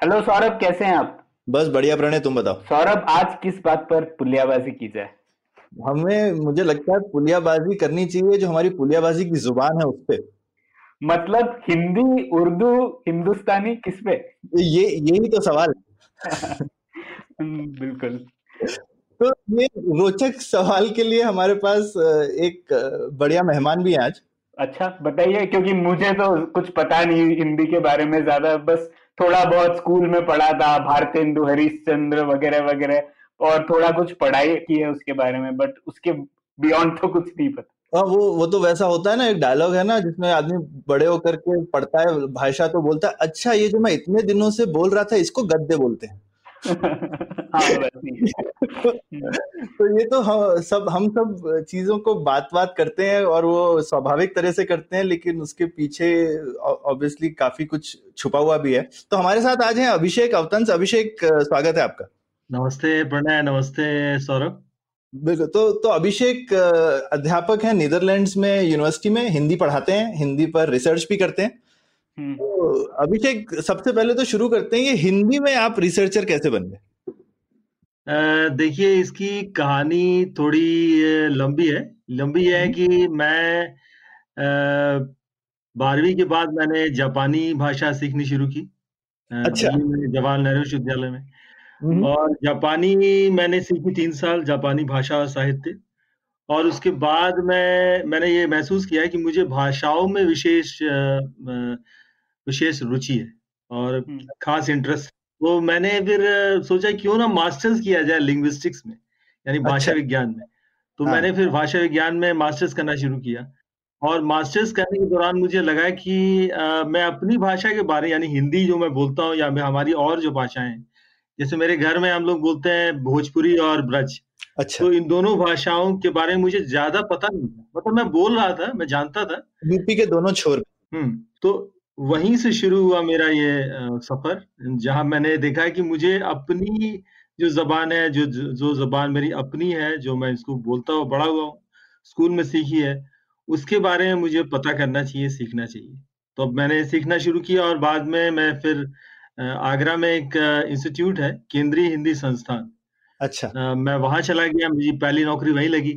Hello Saurabh कैसे हैं आप? बस बढ़िया प्रणय तुम बताओ। सौरभ आज किस बात पर पुलियाबाजी की जाए? हमें मुझे लगता है पुलियाबाजी करनी चाहिए जो हमारी पुलियाबाजी की ज़ुबान है उस पे। मतलब हिंदी उर्दू हिंदुस्तानी किस पे? ये यही तो सवाल हम्म, बिल्कुल। तो ये रोचक सवाल के लिए हमारे पास एक बढ़िया मेहमान भी है आज। अच्छा बताइए क्योंकि मुझे तो कुछ पता नहीं हिंदी के बारे में ज़्यादा बस थोड़ा बहुत स्कूल में पढ़ा था भारतेंदु हरिश्चंद्र वगैरह वगैरह, और थोड़ा कुछ पढ़ाई की है उसके बारे में बट उसके बियॉन्ड तो कुछ नहीं पता। हाँ वो वो तो वैसा होता है ना, एक डायलॉग है ना, जिसमें आदमी बड़े होकर के पढ़ता है भाषा तो बोलता है अच्छा ये जो मैं इतने दिनों से बोल रहा था, इसको गद्दे बोलते हैं। हाँ वैसे तो ये तो हम सब हम सब चीज़ों को बात बात करते हैं और वो स्वाभाविक तरह से करते हैं लेकिन उसके पीछे ऑब्वियसली काफ़ी कुछ छुपा हुआ भी है। तो हमारे साथ आज हैं अभिषेक अवतंस। अभिषेक स्वागत है आपका। नमस्ते प्रणय नमस्ते सौरभ। बिल्कुल तो तो अभिषेक अध्यापक हैं नीदरलैंड्स में यूनिवर्सिटी में हिंदी पढ़ाते हैं हिंदी पर रिसर्च भी करते हैं। तो अभिषेक सबसे पहले तो शुरू करते हैं ये हिंदी में आप रिसर्चर कैसे बन गए? देखिए इसकी कहानी थोड़ी लंबी है। लंबी है कि मैं बारहवीं के बाद मैंने जापानी भाषा सीखनी शुरू की अच्छा। जवाहरलाल नेहरू विश्वविद्यालय में। हम्म, और जापानी मैंने सीखी तीन साल जापानी भाषा और साहित्य। और उसके बाद मैं मैंने ये महसूस किया कि मुझे भाषाओं में विशेष विशेष रुचि है और खास इंटरेस्ट तो मैंने फिर सोचा क्यों ना मास्टर्स किया जाए लिंग्विस्टिक्स में यानी भाषा अच्छा। विज्ञान में। तो हाँ। मैंने फिर भाषा विज्ञान में मास्टर्स करना शुरू किया और मास्टर्स करने के दौरान मुझे लगा कि अ, मैं अपनी भाषा के बारे यानी हिंदी जो मैं बोलता हूँ या मैं हमारी और जो भाषाएँ हैं जैसे मेरे घर में हम लोग बोलते हैं भोजपुरी और ब्रज अच्छा। तो इन दोनों भाषाओं के बारे में मुझे ज़्यादा पता नहीं था। मतलब मैं बोल रहा था मैं जानता था। यूपी के दोनों छोर हम्म तो वहीं से शुरू हुआ मेरा ये सफ़र जहाँ मैंने देखा है कि मुझे अपनी जो जबान है जो जो जबान मेरी अपनी है जो मैं इसको बोलता हुआ बड़ा हुआ हूँ स्कूल में सीखी है उसके बारे में मुझे पता करना चाहिए सीखना चाहिए। तो अब मैंने सीखना शुरू किया और बाद में मैं फिर आगरा में एक इंस्टीट्यूट है केंद्रीय हिंदी संस्थान। अच्छा। मैं वहाँ चला गया मुझे पहली नौकरी वहीं लगी।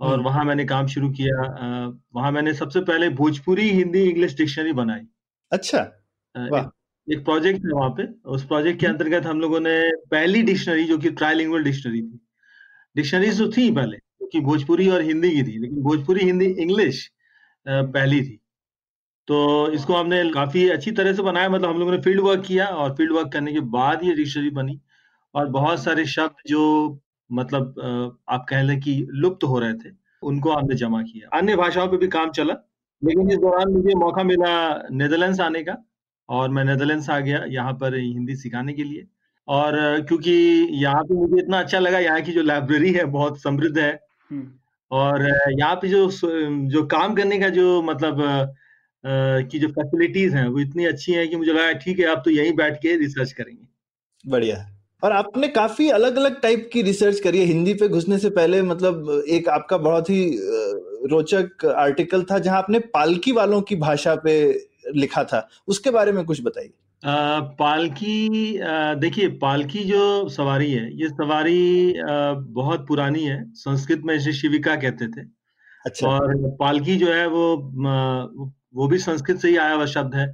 और हम्म। वहाँ मैंने काम शुरू किया। वहाँ मैंने सबसे पहले भोजपुरी हिंदी इंग्लिश डिक्शनरी बनाई। अच्छा। वाह। एक, एक प्रोजेक्ट है वहाँ पे। उस प्रोजेक्ट के हम्म। अंतर्गत हम लोगों ने पहली डिक्शनरी जो कि ट्राइलिंगुअल डिक्शनरी थी डिक्शनरीज तो थी पहले क्योंकि भोजपुरी और हिंदी की थी लेकिन भोजपुरी हिंदी इंग्लिश पहली थी। तो इसको हमने काफ़ी अच्छी तरह से बनाया मतलब हम लोगों ने फ़ील्ड वर्क किया और फ़ील्ड वर्क करने के बाद ये डिक्शनरी बनी। और बहुत सारे शब्द जो मतलब आप कह लें कि लुप्त हो रहे थे उनको हमने जमा किया। अन्य भाषाओं पे भी काम चला लेकिन इस दौरान मुझे मौका मिला नेदरलैंड्स आने का और मैं नेदरलैंड्स आ गया यहाँ पर हिंदी सिखाने के लिए। और क्योंकि यहाँ पे मुझे इतना अच्छा लगा यहाँ की जो लाइब्रेरी है बहुत समृद्ध है। और यहाँ पे जो जो काम करने का जो मतलब की जो फैसिलिटीज़ हैं वो इतनी अच्छी हैं कि मुझे लगा ठीक है आप तो यहीं बैठ के रिसर्च करेंगे। बढ़िया। और आपने काफ़ी अलग अलग टाइप की रिसर्च करी है। हिंदी पे घुसने से पहले मतलब एक आपका बहुत ही रोचक आर्टिकल था जहाँ आपने पालकी वालों की भाषा पे लिखा था। उसके बारे में कुछ बताइए। पालकी देखिए पालकी जो सवारी है ये सवारी अ, बहुत पुरानी है। संस्कृत में इसे शिविका कहते थे। अच्छा। और पालकी जो है वो वो भी संस्कृत से ही आया हुआ शब्द है।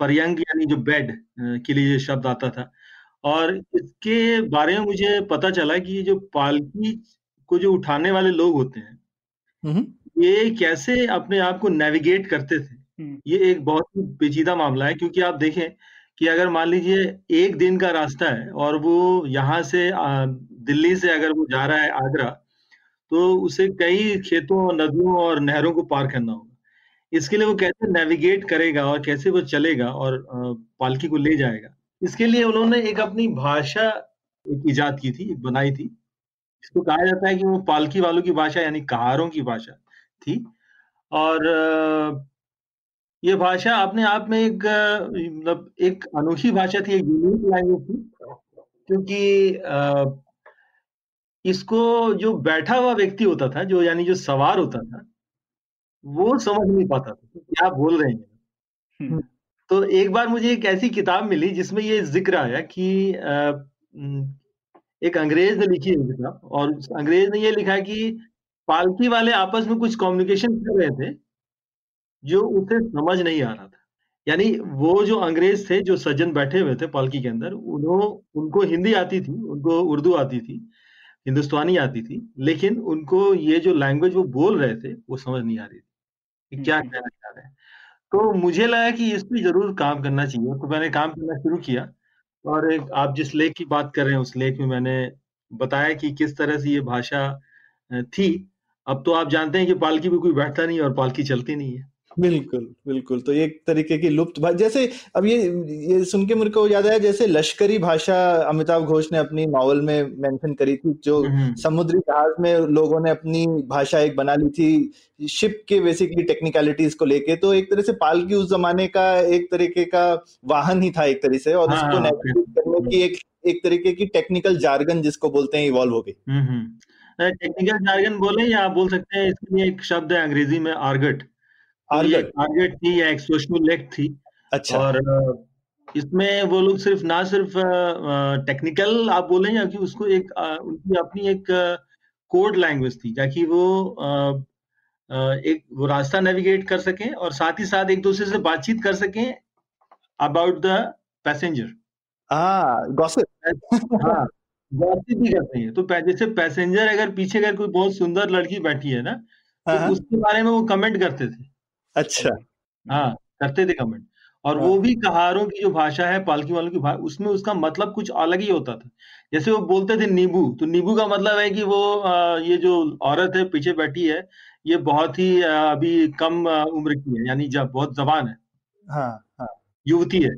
पर्यंग यानी जो बेड के लिए शब्द आता था। और इसके बारे में मुझे पता चला कि ये जो पालकी को जो उठाने वाले लोग होते हैं हम्म। ये कैसे अपने आप को नेविगेट करते थे? हम्म, ये एक बहुत ही पेचीदा मामला है क्योंकि आप देखें कि अगर मान लीजिए एक दिन का रास्ता है और वो यहाँ से दिल्ली से अगर वो जा रहा है आगरा तो उसे कई खेतों नदियों और नहरों को पार करना होगा। इसके लिए वो कैसे नेविगेट करेगा और कैसे वो चलेगा और पालकी को ले जाएगा? इसके लिए उन्होंने एक अपनी भाषा एक ईजाद की थी बनाई थी। इसको कहा जाता है कि वो पालकी वालों की भाषा, यानी कहारों की भाषा थी। और ये भाषा अपने आप में एक मतलब एक अनोखी भाषा थी, एक यूनिक लैंग्वेज थी, क्योंकि इसको जो बैठा हुआ व्यक्ति होता था, जो यानी जो सवार होता था, वो समझ नहीं पाता था क्या बोल रहे हैं। हम्म। तो एक बार मुझे एक ऐसी किताब मिली जिसमें ये ज़िक्र आया कि एक अंग्रेज़ ने लिखी है किताब और अंग्रेज़ ने ये लिखा कि पालकी वाले आपस में कुछ कम्युनिकेशन कर रहे थे जो उसे समझ नहीं आ रहा था। यानी वो जो अंग्रेज़ थे जो सज्जन बैठे हुए थे पालकी के अंदर उन्हों उनको हिंदी आती थी उनको उर्दू आती थी हिंदुस्तानी आती थी लेकिन उनको ये जो लैंग्वेज वो बोल रहे थे वो समझ नहीं आ रही थी कि क्या कहना चाह रहे हैं। तो मुझे लगा कि इस पर ज़रूर काम करना चाहिए। तो मैंने काम करना शुरू किया और एक, आप जिस लेख की बात कर रहे हैं, उस लेख में मैंने बताया कि किस तरह से ये भाषा थी। अब तो आप जानते हैं कि पालकी भी कोई बैठता नहीं और पालकी चलती नहीं है। बिल्कुल बिल्कुल। तो एक तरीके की लुप्त जैसे अब ये ये सुन के मेरे को याद आया जैसे लश्करी भाषा अमिताभ घोष ने अपनी नॉवल में मेंशन करी थी जो हम्म, हम्म। समुद्री जहाज़ में लोगों ने अपनी भाषा एक बना ली थी शिप के बेसिकली टेक्निकलिटीज को लेके। तो एक तरह से पालकी उस जमाने का एक तरीके का वाहन ही था एक तरह से और हाँ, उसको नेविगेट हाँ, करने की एक एक तरीके की टेक्निकल जार्गन जिसको बोलते हैं इवॉल्व हो गई। टेक्निकल जार्गन बोले या आप बोल सकते हैं इसके लिए एक शब्द है अंग्रेज़ी में आर्गट टारगेट टारगेट थी या एक सोशल लेक थी। अच्छा। और इसमें वो लोग सिर्फ़ ना सिर्फ़ टेक्निकल आप बोले या कि उसको एक उनकी अपनी एक कोड लैंग्वेज थी ताकि वो एक वो रास्ता नेविगेट कर सकें और साथ ही साथ एक दूसरे से बातचीत कर सकें अबाउट द पैसेंजर हाँ गॉसिप हाँ गॉसिप भी करते हैं। तो जैसे पैसेंजर अगर पीछे अगर कोई बहुत सुंदर लड़की बैठी है ना तो हाँ, हाँ। उसके बारे में वो कमेंट करते थे। अच्छा। हाँ करते थे कमेंट और वो हाँ। भी कहारों की जो भाषा है पालकी वालों की भाषा उसमें उसका मतलब कुछ अलग ही होता था। जैसे वो बोलते थे नींबू तो नींबू का मतलब है कि वो ये जो औरत है पीछे बैठी है ये बहुत ही अभी कम उम्र की है यानी जब बहुत जवान है। हाँ, हाँ. युवती है।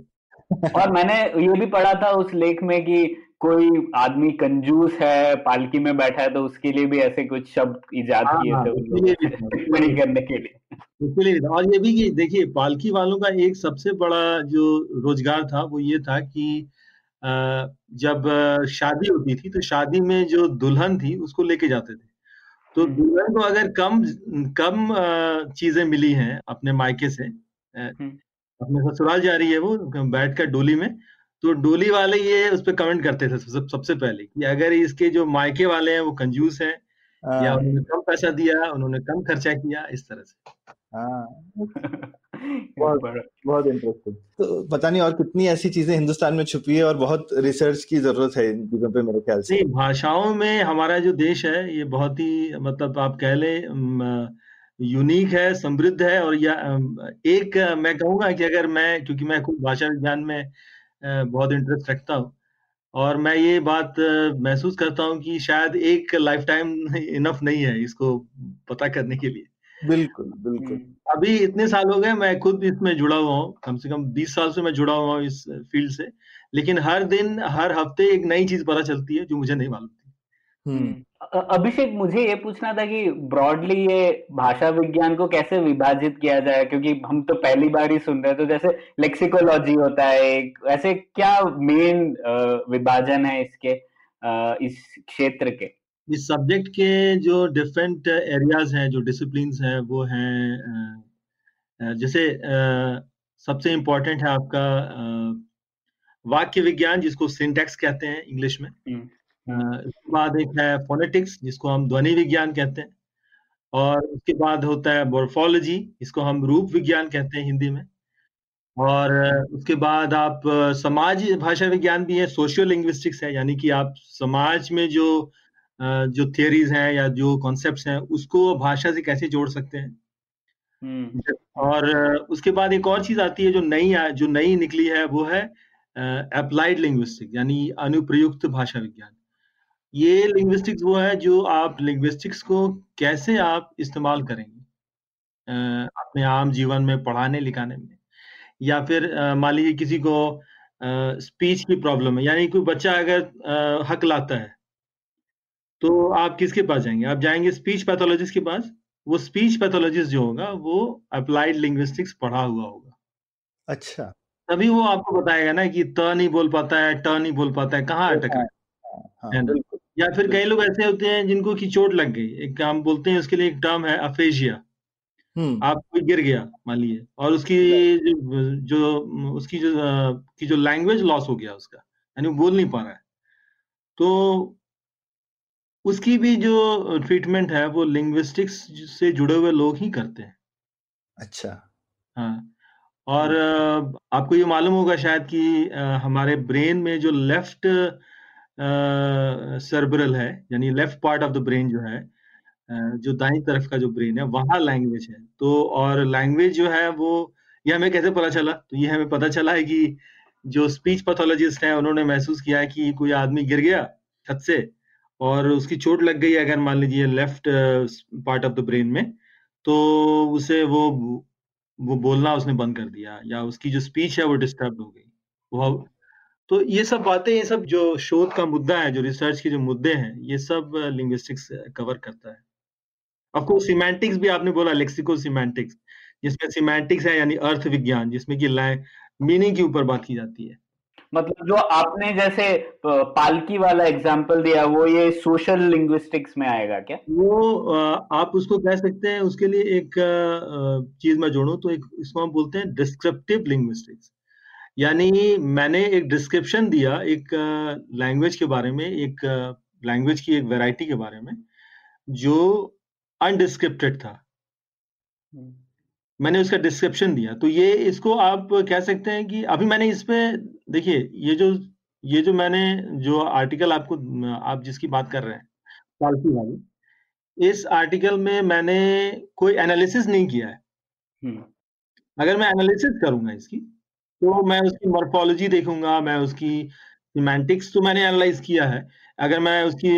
और मैंने ये भी पढ़ा था उस लेख में कि कोई आदमी कंजूस है पालकी में बैठा है तो उसके लिए भी ऐसे कुछ शब्द इजाद हाँ, किए थे करने के लिए। इसलिए और ये भी कि देखिए पालकी वालों का एक सबसे बड़ा जो रोज़गार था वो ये था कि जब शादी होती थी तो शादी में जो दुल्हन थी उसको लेके जाते थे। तो हम्म। दुल्हन को अगर कम कम चीज़ें मिली हैं अपने मायके से हम्म। अपने ससुराल जा रही है वो बैठ कर डोली में तो डोली वाले ये उस पर कमेंट करते थे सब, सबसे पहले कि अगर इसके जो मायके वाले हैं वो कंजूस हैं या हाँ। उन्होंने कम पैसा दिया उन्होंने कम खर्चा किया इस तरह से। हाँ। बहुत बहुत इंटरेस्टिंग तो पता नहीं और कितनी ऐसी चीज़ें हिंदुस्तान में छुपी है और बहुत रिसर्च की ज़रूरत है इन चीज़ों पे मेरे ख्याल से। भाषाओं में हमारा जो देश है ये बहुत ही मतलब आप कह ले यूनिक है समृद्ध है और या एक मैं कहूँगा कि अगर मैं क्योंकि मैं खुद भाषा विज्ञान में बहुत इंटरेस्ट रखता हूँ और मैं ये बात महसूस करता हूँ कि शायद एक लाइफ टाइम इनफ नहीं है इसको पता करने के लिए बिल्कुल बिल्कुल हम्म। अभी इतने साल हो गए मैं खुद इसमें जुड़ा हुआ हूँ कम से कम बीस साल से मैं जुड़ा हुआ हूँ इस फ़ील्ड से लेकिन हर दिन हर हफ़्ते एक नई चीज़ पता चलती है जो मुझे नहीं मालूम। अभिषेक मुझे ये पूछना था कि ब्रॉडली ये भाषा विज्ञान को कैसे विभाजित किया जाए? क्योंकि हम तो पहली बार ही सुन रहे हैं तो जैसे लेक्सिकोलॉजी होता है ऐसे क्या मेन विभाजन है इसके इस क्षेत्र के? इस सब्जेक्ट के जो डिफरेंट एरियाज़ हैं जो डिसिप्लिन हैं वो हैं जैसे सबसे इम्पोर्टेंट है आपका वाक्य विज्ञान जिसको सिंटेक्स कहते हैं इंग्लिश में। उसके बाद एक है फोनेटिक्स जिसको हम ध्वनि विज्ञान कहते हैं। और उसके बाद होता है मोर्फोलॉजी इसको हम रूप विज्ञान कहते हैं हिंदी में। और उसके बाद आप समाज भाषा विज्ञान भी है सोशियो लिंग्विस्टिक्स है यानी कि आप समाज में जो जो थियरीज हैं या जो कॉन्सेप्ट्स हैं उसको भाषा से कैसे जोड़ सकते हैं। हम्म। और उसके बाद एक और चीज़ आती है जो नई जो नई निकली है वो है अप्लाइड लिंग्विस्टिक यानी अनुप्रयुक्त भाषा विज्ञान। ये लिंग्विस्टिक्स वो है जो आप लिंग्विस्टिक्स को कैसे आप इस्तेमाल करेंगे? अपने आम जीवन में पढ़ाने लिखाने में। या फिर मान लीजिए किसी को स्पीच की प्रॉब्लम है यानी कोई बच्चा अगर हक लाता है तो आप किसके पास जाएँगे? आप जाएँगे स्पीच पैथोलॉजिस्ट के पास। वो स्पीच पैथोलॉजिस्ट जो होगा वो अप्लाइड लिंग्विस्टिक्स पढ़ा हुआ होगा। अच्छा। तभी वो आपको बताएगा ना कि त नहीं बोल पाता है ट नहीं बोल पाता है कहाँ अटका है। हाँ, हाँ, या फिर कई लोग ऐसे होते हैं जिनको की चोट लग गई। एक हम बोलते हैं उसके लिए एक टर्म है अफेजिया हम्म। आप कोई गिर गया मान लीजिए और उसकी जो, जो उसकी जो की जो लैंग्वेज लॉस हो गया उसका यानी वो बोल नहीं पा रहा है। तो उसकी भी जो ट्रीटमेंट है वो लिंग्विस्टिक्स से जुड़े हुए लोग ही करते हैं। अच्छा। हाँ और आपको ये मालूम होगा शायद कि हमारे ब्रेन में जो लेफ़्ट सर्बरल है, यानी left part of the brain जो है जो दाई तरफ़ का जो ब्रेन है, वहाँ लैंग्वेज है। तो और लैंग्वेज जो है वो, ये हमें कैसे पता चला? तो ये हमें पता चला है कि जो स्पीच पैथोलॉजिस्ट है, उन्होंने महसूस किया है कि कोई आदमी गिर गया छत से और उसकी चोट लग गई अगर मान लीजिए left part of the brain में तो उसे वो वो बोलना उसने बंद कर दिया या उसकी जो स्पीच है वो डिस्टर्ब हो गई। वो तो ये सब बातें ये सब जो शोध का मुद्दा है जो रिसर्च के जो मुद्दे हैं ये सब लिंग्विस्टिक्स कवर करता है। आपको सिमेंटिक्स भी आपने बोला लेक्सिको सिमेंटिक्स जिसमें सिमेंटिक्स है यानी अर्थ विज्ञान जिसमें कि मीनिंग के ऊपर बात की जाती है। मतलब जो आपने जैसे पालकी वाला एग्ज़ाम्पल दिया वो ये सोशल लिंग्विस्टिक्स में आएगा क्या? वो आप उसको कह सकते हैं उसके लिए एक चीज़ मैं जोड़ू तो एक इसको हम बोलते हैं डिस्क्रिप्टिव लिंग्विस्टिक्स यानी मैंने एक डिस्क्रिप्शन दिया एक लैंग्वेज के बारे में एक लैंग्वेज की एक वैरायटी के बारे में जो अनडिस्क्रिप्टेड था हम्म। मैंने उसका डिस्क्रिप्शन दिया तो ये इसको आप कह सकते हैं कि अभी मैंने इस पे देखिए ये जो ये जो मैंने जो आर्टिकल आपको आप जिसकी बात कर रहे हैं पॉलिसी वाली इस आर्टिकल में मैंने कोई एनालिसिस नहीं किया है हम्म। अगर मैं एनालिसिस करूँगा इसकी तो मैं उसकी मॉर्फोलॉजी देखूँगा मैं उसकी सिमेंटिक्स तो मैंने एनालाइज किया है। अगर मैं उसकी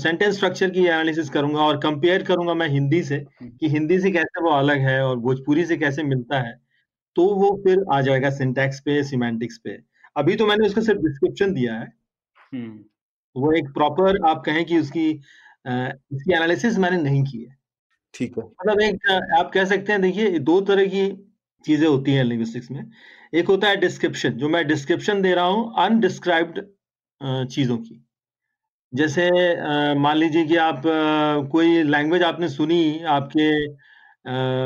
सेंटेंस uh, स्ट्रक्चर की एनालिसिस करूँगा और कंपेयर करूँगा मैं हिंदी से हम्म। कि हिंदी से कैसे वो अलग है और भोजपुरी से कैसे मिलता है तो वो फिर आ जाएगा सिंटैक्स पे सिमेंटिक्स पे। अभी तो मैंने उसको सिर्फ़ डिस्क्रिप्शन दिया है। हम्म। वो एक प्रॉपर आप कहें कि उसकी इसकी एनालिसिस मैंने नहीं की है। ठीक है। मतलब एक आप कह सकते हैं देखिए दो तरह की चीज़ें होती हैं लिंग्विस्टिक्स में। एक होता है डिस्क्रिप्शन जो मैं डिस्क्रिप्शन दे रहा हूँ अनडिस्क्राइब्ड चीज़ों की। जैसे मान लीजिए कि आप कोई लैंग्वेज आपने सुनी, आपके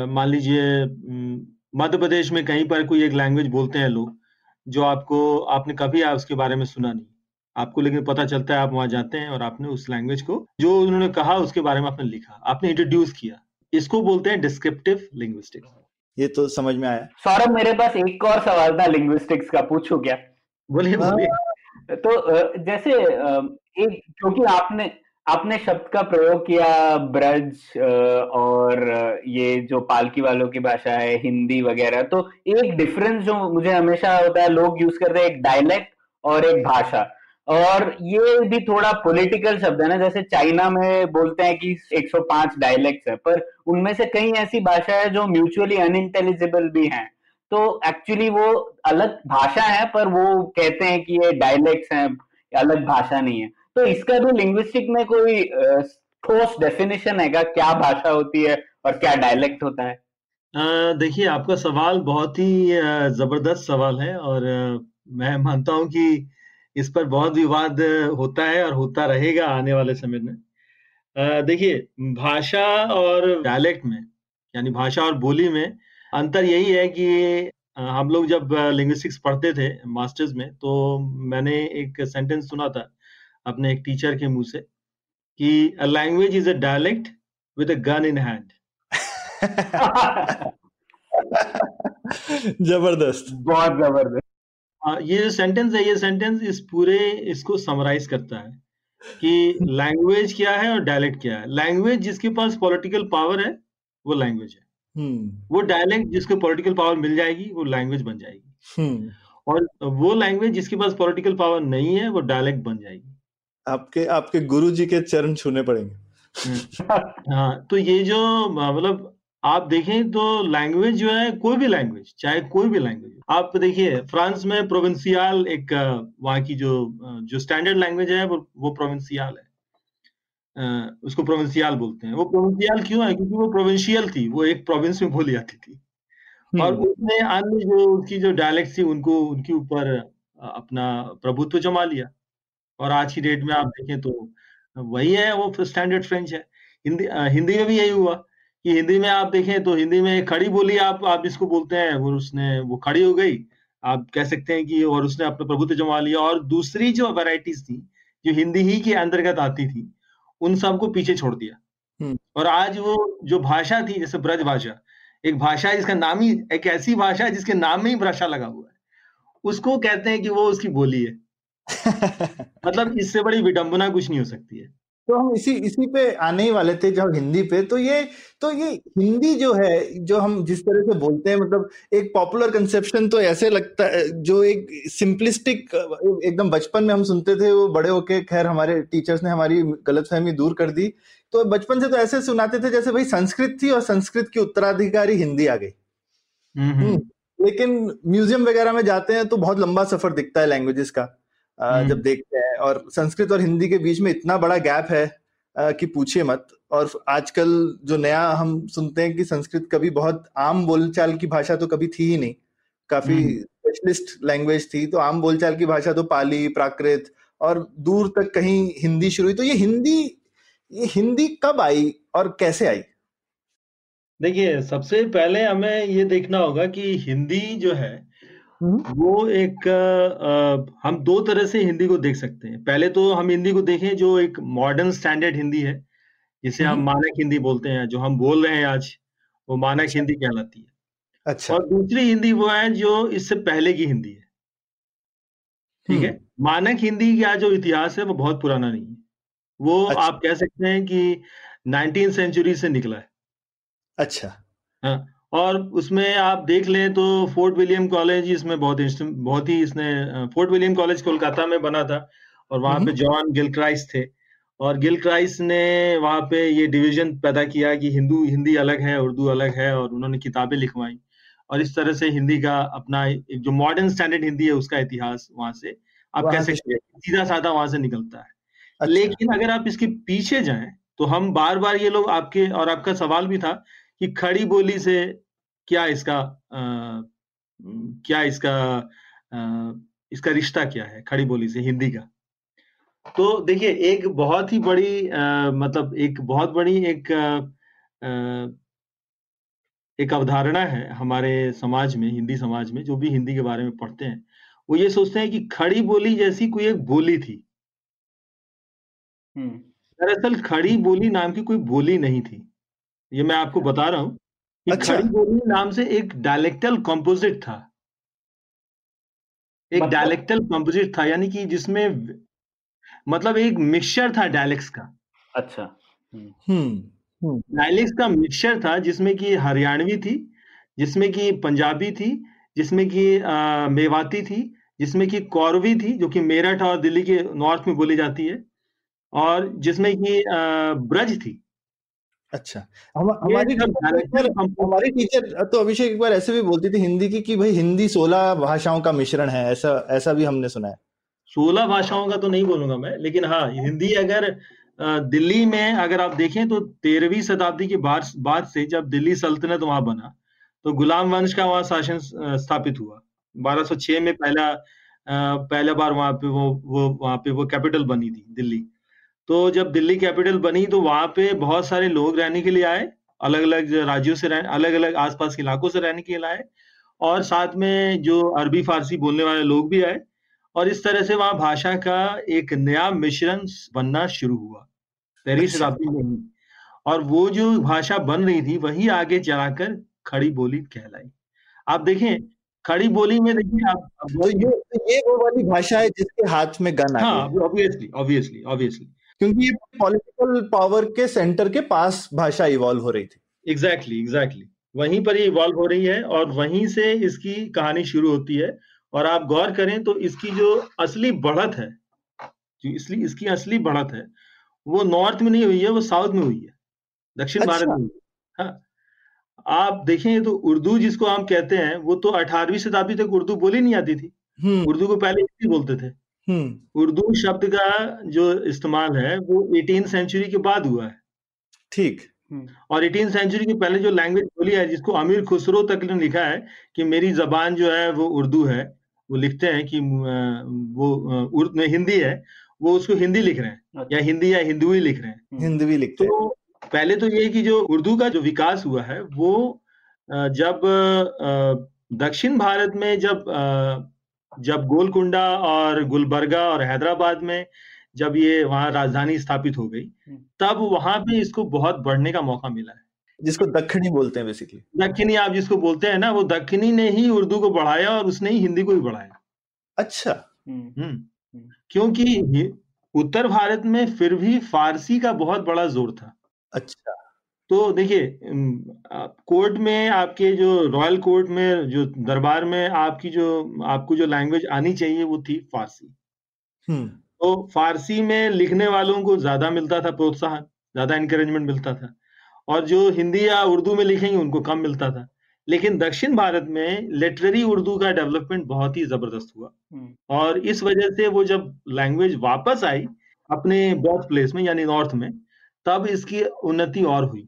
मान लीजिए मध्य प्रदेश में कहीं पर कोई एक लैंग्वेज बोलते हैं लोग, जो आपको, आपने कभी आप उसके बारे में सुना नहीं। आपको लेकिन पता चलता है आप वहाँ जाते हैं और आपने उस लैंग्वेज को, जो उन्होंने कहा उसके बारे में आपने लिखा, आपने इंट्रोड्यूस किया। इसको बोलते हैं डिस्क्रिप्टिव लिंग्विस्टिक्स ये तो समझ में आया। सौरभ मेरे पास एक और सवाल था लिंग्विस्टिक्स का पूछो क्या? बोलिए बोलिए। तो जैसे एक क्योंकि आपने आपने शब्द का प्रयोग किया ब्रज और ये जो पालकी वालों की भाषा है हिंदी वगैरह तो एक डिफरेंस जो मुझे हमेशा होता है लोग यूज़ करते हैं एक डायलेक्ट और एक भाषा। और ये भी थोड़ा पॉलिटिकल शब्द है ना, जैसे चाइना में बोलते हैं कि 105 डायलेक्ट्स है, पर उनमें से कई ऐसी भाषा है जो म्यूचुअली अनइंटेलिजिबल भी हैं। तो एक्चुअली वो अलग भाषा है, पर वो कहते हैं कि ये डायलेक्ट्स हैं, अलग भाषा नहीं है। तो इसका भी लिंग्विस्टिक में कोई ठोस डेफिनेशन है क्या भाषा होती है और क्या डायलेक्ट होता है? देखिए, आपका सवाल बहुत ही ज़बरदस्त सवाल है और मैं मानता हूँ कि इस पर बहुत विवाद होता है और होता रहेगा आने वाले समय में। देखिए भाषा और डायलेक्ट में यानी भाषा और बोली में अंतर यही है कि हम लोग जब लिंग्विस्टिक्स पढ़ते थे मास्टर्स में तो मैंने एक सेंटेंस सुना था अपने एक टीचर के मुँह से कि a language is a dialect with a gun in hand ज़बरदस्त। बहुत ज़बरदस्त। ये जो सेंटेंस है ये सेंटेंस इस पूरे इसको समराइज करता है कि लैंग्वेज क्या है और डायलेक्ट क्या है लैंग्वेज जिसके पास पॉलिटिकल पावर है वो लैंग्वेज है हम्म। वो डायलेक्ट जिसको पॉलिटिकल पावर मिल जाएगी वो लैंग्वेज बन जाएगी हम्म। और वो लैंग्वेज जिसके पास पॉलिटिकल पावर नहीं है वो डायलेक्ट बन जाएगी आपके आपके गुरु जी के चरण छूने पड़ेंगे हम्म। हाँ तो ये जो मतलब आप देखें तो लैंग्वेज जो है कोई भी लैंग्वेज चाहे कोई भी लैंग्वेज आप देखिए फ्रांस में प्रोविंसियाल एक वहाँ की जो जो स्टैंडर्ड लैंग्वेज है वो वो प्रोविंसियल है। उसको प्रोविंसियल बोलते हैं। वो प्रोविंसियल क्यों है? क्योंकि वो प्रोविंशियल थी वो एक प्रोविंस में बोली जाती थी। और हम्म। उसने अन्य जो उसकी जो डायलेक्ट थी उनको उनके ऊपर अपना प्रभुत्व जमा लिया। और आज की डेट में आप देखें तो वही है वो स्टैंडर्ड फ्रेंच है। हिंदी हिंदी में भी यही हुआ। कि हिंदी में आप देखें तो हिंदी में खड़ी बोली आप आप जिसको बोलते हैं वो उसने वो खड़ी हो गई। आप कह सकते हैं कि और उसने अपना प्रभुत्व जमा लिया और दूसरी जो वेराइटीज थी जो हिंदी ही के अंतर्गत आती थी उन सबको पीछे छोड़ दिया। हम्म। और आज वो जो भाषा थी जैसे ब्रज भाषा एक भाषा है जिसका नाम ही एक ऐसी भाषा है जिसके नाम में ही भाषा लगा हुआ है। उसको कहते हैं कि वो उसकी बोली है। मतलब इससे बड़ी विडंबना कुछ नहीं हो सकती है। तो हम इसी इसी पे आने ही वाले थे जब हिंदी पे। तो ये तो ये हिंदी जो है जो हम जिस तरह से बोलते हैं मतलब एक पॉपुलर कंसेप्शन तो ऐसे लगता है जो एक सिंपलिस्टिक एकदम बचपन में हम सुनते थे वो बड़े होके खैर हमारे टीचर्स ने हमारी गलतफहमी दूर कर दी। तो बचपन से तो ऐसे सुनाते थे जैसे भाई संस्कृत थी और संस्कृत की उत्तराधिकारी हिंदी आ गई। हम्म, हम्म। लेकिन म्यूज़ियम वगैरह में जाते हैं तो बहुत लंबा सफ़र दिखता है लैंग्वेजेस का। जब हम्म। देखते हैं और संस्कृत और हिंदी के बीच में इतना बड़ा गैप है कि पूछिए मत और आजकल जो नया हम सुनते हैं कि संस्कृत कभी बहुत आम बोलचाल की भाषा तो कभी थी ही नहीं काफ़ी स्पेशलिस्ट हम्म। लैंग्वेज थी तो आम बोलचाल की भाषा तो पाली प्राकृत और दूर तक कहीं हिंदी शुरू हुई तो ये हिंदी ये हिंदी कब आई और कैसे आई देखिए सबसे पहले हमें ये देखना होगा कि हिंदी जो है हम्म। वो एक आ, हम दो तरह से हिंदी को देख सकते हैं पहले तो हम हिंदी को देखें जो एक मॉडर्न स्टैंडर्ड हिंदी है जिसे हम हम्म। मानक हिंदी बोलते हैं जो हम बोल रहे हैं आज वो मानक अच्छा। हिंदी कहलाती है अच्छा और दूसरी हिंदी वो है जो इससे पहले की हिंदी है ठीक है हम्म। मानक हिंदी का जो इतिहास है वो बहुत पुराना नहीं है वो अच्छा। आप कह सकते हैं कि नाइनटीन सेंचुरी से निकला है अच्छा हाँ और उसमें आप देख लें तो फोर्ट विलियम कॉलेज इसमें बहुत बहुत ही इसने फोर्ट विलियम कॉलेज कोलकाता में बना था और वहाँ पे जॉन गिलक्राइस थे। और गिलक्राइस ने वहाँ पे ये डिवीज़न पैदा किया कि हिंदू हिंदी अलग है उर्दू अलग है और उन्होंने किताबें लिखवाई। और इस तरह से हिंदी का अपना एक जो मॉडर्न स्टैंडर्ड हिंदी है उसका इतिहास वहाँ से आप कैसे सीधा साधा वहाँ से निकलता है। अच्छा। लेकिन अगर आप इसके पीछे जाएँ तो हम बार बार ये लोग आपके और आपका सवाल भी था कि खड़ी बोली से क्या इसका आ, क्या इसका आ, इसका रिश्ता क्या है खड़ी बोली से हिंदी का? तो देखिए एक बहुत ही बड़ी आ, मतलब एक बहुत बड़ी एक आ, एक अवधारणा है हमारे समाज में हिंदी समाज में जो भी हिंदी के बारे में पढ़ते हैं वो ये सोचते हैं कि खड़ी बोली जैसी कोई एक बोली थी। हम्म। दरअसल खड़ी बोली नाम की कोई बोली नहीं थी। ये मैं आपको बता रहा हूँ। अच्छा। खड़ी बोली नाम से एक डायलेक्टल कॉम्पोजिट था। एक मतलब? डायलेक्टल कॉम्पोजिट था यानी कि जिसमें मतलब एक मिक्सचर था डायलेक्ट्स का। अच्छा। हम्म। डायलेक्ट्स हम्म। का मिक्सचर था जिसमें कि हरियाणवी थी जिसमें कि पंजाबी थी जिसमें कि मेवाती थी जिसमें कि कौरवी थी जो कि मेरठ और दिल्ली के नॉर्थ में बोली जाती है और जिसमें कि ब्रज थी। अच्छा। हम हमारी टीचर हमारी टीचर तो अभिषेक एक बार ऐसे भी बोलती थी हिंदी की कि भाई हिंदी सोलह भाषाओं का मिश्रण है ऐसा ऐसा भी हमने सुना है। सोलह भाषाओं का तो नहीं बोलूँगा मैं लेकिन हाँ हिंदी अगर दिल्ली में अगर आप देखें तो तेरहवीं शताब्दी के बाद बाद से जब दिल्ली सल्तनत वहाँ बना तो गुलाम वंश का वहाँ शासन स्थापित हुआ। 1206 में पहला पहला बार वहाँ पे वो वो वहाँ पे वो कैपिटल बनी थी दिल्ली। तो जब दिल्ली कैपिटल बनी तो वहाँ पे बहुत सारे लोग रहने के लिए आए अलग अलग राज्यों से रहने अलग अलग आसपास के इलाकों से रहने के लिए आए और साथ में जो अरबी फारसी बोलने वाले लोग भी आए और इस तरह से वहाँ भाषा का एक नया मिश्रण बनना शुरू हुआ। तेरहवीं अच्छा। शताब्दी में ही। और वो जो भाषा बन रही थी वही आगे चलाकर खड़ी बोली कहलाई। आप देखें खड़ी बोली में देखिए आप तो ये तो ये वो वाली भाषा है जिसके हाथ में गन हाँ ऑब्वियसली ऑब्वियसली ऑब्वियसली क्योंकि ये पॉलिटिकल पावर के सेंटर के पास भाषा इवॉल्व हो रही थी। Exactly exactly, exactly exactly. वहीं पर ही इवॉल्व हो रही है और वहीं से इसकी कहानी शुरू होती है। और आप गौर करें तो इसकी जो असली बढ़त है जो इसलिए इसकी असली बढ़त है वो नॉर्थ में नहीं हुई है वो साउथ में हुई है। दक्षिण अच्छा। भारत में हुई है। हाँ। आप देखें तो उर्दू जिसको हम कहते हैं वो तो 18वीं शताब्दी तक उर्दू बोली नहीं आती थी। हम्म। उर्दू को पहले हिंदी बोलते थे। उर्दू शब्द का जो इस्तेमाल है वो एटीन सेंचुरी के बाद हुआ है। ठीक। और एटीन सेंचुरी के पहले जो लैंग्वेज बोली है जिसको अमीर खुसरो तक ने लिखा है कि मेरी जबान जो है वो उर्दू है। वो लिखते हैं कि वो उर्द में हिंदी है। वो उसको हिंदी लिख रहे हैं। या हिंदी या हिंदू ही लिख रहे हैं। हिंदी भी लिखते तो पहले तो ये कि जो उर्दू का जो विकास हुआ है वो जब दक्षिण भारत में जब अ, जब गोलकुंडा और गुलबर्गा और हैदराबाद में जब ये वहाँ राजधानी स्थापित हो गई हम्म। तब वहाँ पे इसको बहुत बढ़ने का मौका मिला है। जिसको दक्षिणी बोलते हैं बेसिकली दक्षिणी आप जिसको बोलते हैं ना वो दक्षिणी ने ही उर्दू को बढ़ाया और उसने ही हिंदी को भी बढ़ाया। अच्छा। हम्म। क्योंकि उत्तर भारत में फिर भी फारसी का बहुत बड़ा ज़ोर था। अच्छा। तो देखिए कोर्ट में आपके जो रॉयल कोर्ट में जो दरबार में आपकी जो आपको जो लैंग्वेज आनी चाहिए वो थी फारसी। तो फारसी में लिखने वालों को ज़्यादा मिलता था प्रोत्साहन ज़्यादा इंकरेजमेंट मिलता था। और जो हिंदी या उर्दू में लिखेंगे उनको कम मिलता था। लेकिन दक्षिण भारत में लिटरेरी उर्दू का डेवलपमेंट बहुत ही ज़बरदस्त हुआ। और इस वजह से वो जब लैंग्वेज वापस आई अपने बर्थ प्लेस में यानी नॉर्थ में तब इसकी उन्नति और हुई।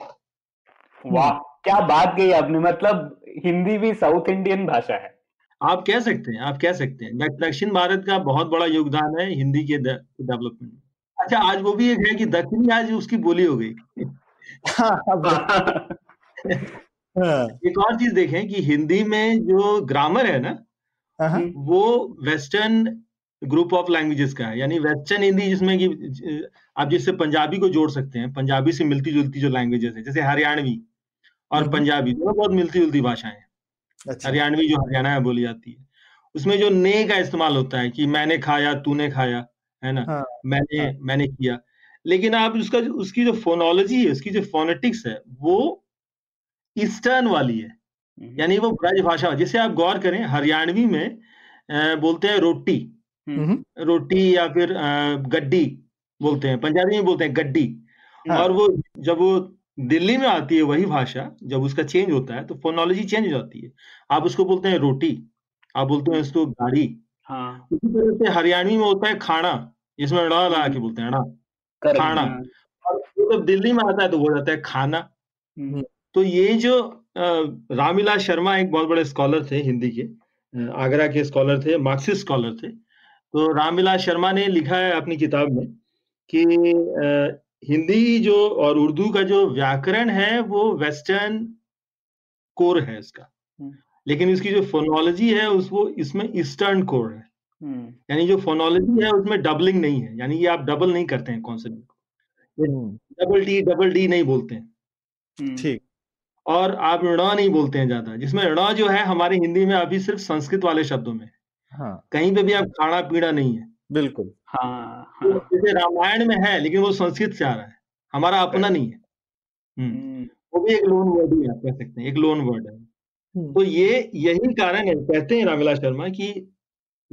वाह क्या बात कही आपने। मतलब हिंदी भी साउथ इंडियन भाषा है। आप कह सकते हैं आप कह सकते हैं। दक्षिण भारत का बहुत बड़ा योगदान है हिंदी के डेवलपमेंट में। अच्छा आज वो भी एक है कि दक्षिणी आज उसकी बोली हो गई। हाँ, हाँ, एक और चीज़ देखें कि हिंदी में जो ग्रामर है ना हाँ, वो वेस्टर्न ग्रुप ऑफ़ लैंग्वेजेस का है। यानी वेस्टर्न हिंदी जिसमें कि आप जिससे पंजाबी को जोड़ सकते हैं पंजाबी से मिलती जुलती जो लैंग्वेजेस है जैसे हरियाणवी और हम्म। पंजाबी दोनों बहुत मिलती जुलती भाषाएँ हैं। अच्छा। हरियाणवी जो हरियाणा में बोली जाती है। उसमें जो ने का इस्तेमाल होता है कि मैंने खाया तूने खाया है ना? हाँ, मैंने हाँ। मैंने किया। लेकिन आप उसका जो- उसकी जो फोनोलॉजी है उसकी जो फोनेटिक्स है वो ईस्टर्न वाली है। यानी वो ब्रज भाषा जैसे आप गौर करें हरियाणवी में बोलते हैं रोटी। हम्म, रोटी या फिर गड्डी बोलते हैं पंजाबी में बोलते हैं गड्डी। हाँ। और वो जब वो दिल्ली में आती है वही भाषा जब उसका चेंज होता है तो फोनोलॉजी चेंज हो जाती है। आप उसको बोलते हैं रोटी आप बोलते हैं उसको गाड़ी। हाँ। उसी तरह से हरियाणवी में होता है खाना जिसमें ड़ा लगा के बोलते हैं ड़ा correct, खाना। हाँ, और जब दिल्ली में आता है तो वो जाता है खाना। हम्म, तो ये जो रामविलास शर्मा एक बहुत बड़े स्कॉलर थे हिंदी के आगरा के स्कॉलर थे मार्क्सिस्ट स्कॉलर थे। तो रामविलास शर्मा ने लिखा है अपनी किताब में कि हिंदी जो और उर्दू का जो व्याकरण है वो वेस्टर्न कोर है इसका। हम्म। लेकिन इसकी जो फोनोलॉजी है उस वो इसमें ईस्टर्न कोर है। हम्म, यानी जो फोनोलॉजी है उसमें डबलिंग नहीं है। यानी ये आप डबल नहीं करते हैं कॉन्सेप्ट को। हम्म, डबल डी डबल डी नहीं बोलते हैं। हम्म, ठीक। और आप ऋणा नहीं बोलते हैं ज़्यादा जिसमें ऋणा जो है हमारे हिंदी में अभी सिर्फ़ संस्कृत वाले शब्दों में है। कहीं पे भी आप खाना पीड़ा नहीं है। बिल्कुल। हाँ तो हाँ। जैसे रामायण में है लेकिन वो संस्कृत से आ रहा है। हमारा अपना नहीं है। हम्म, हम्म, वो भी एक लोन वर्ड ही आप कह सकते हैं एक लोन वर्ड है। हम्म, तो ये यही कारण है कहते हैं रामविलास शर्मा कि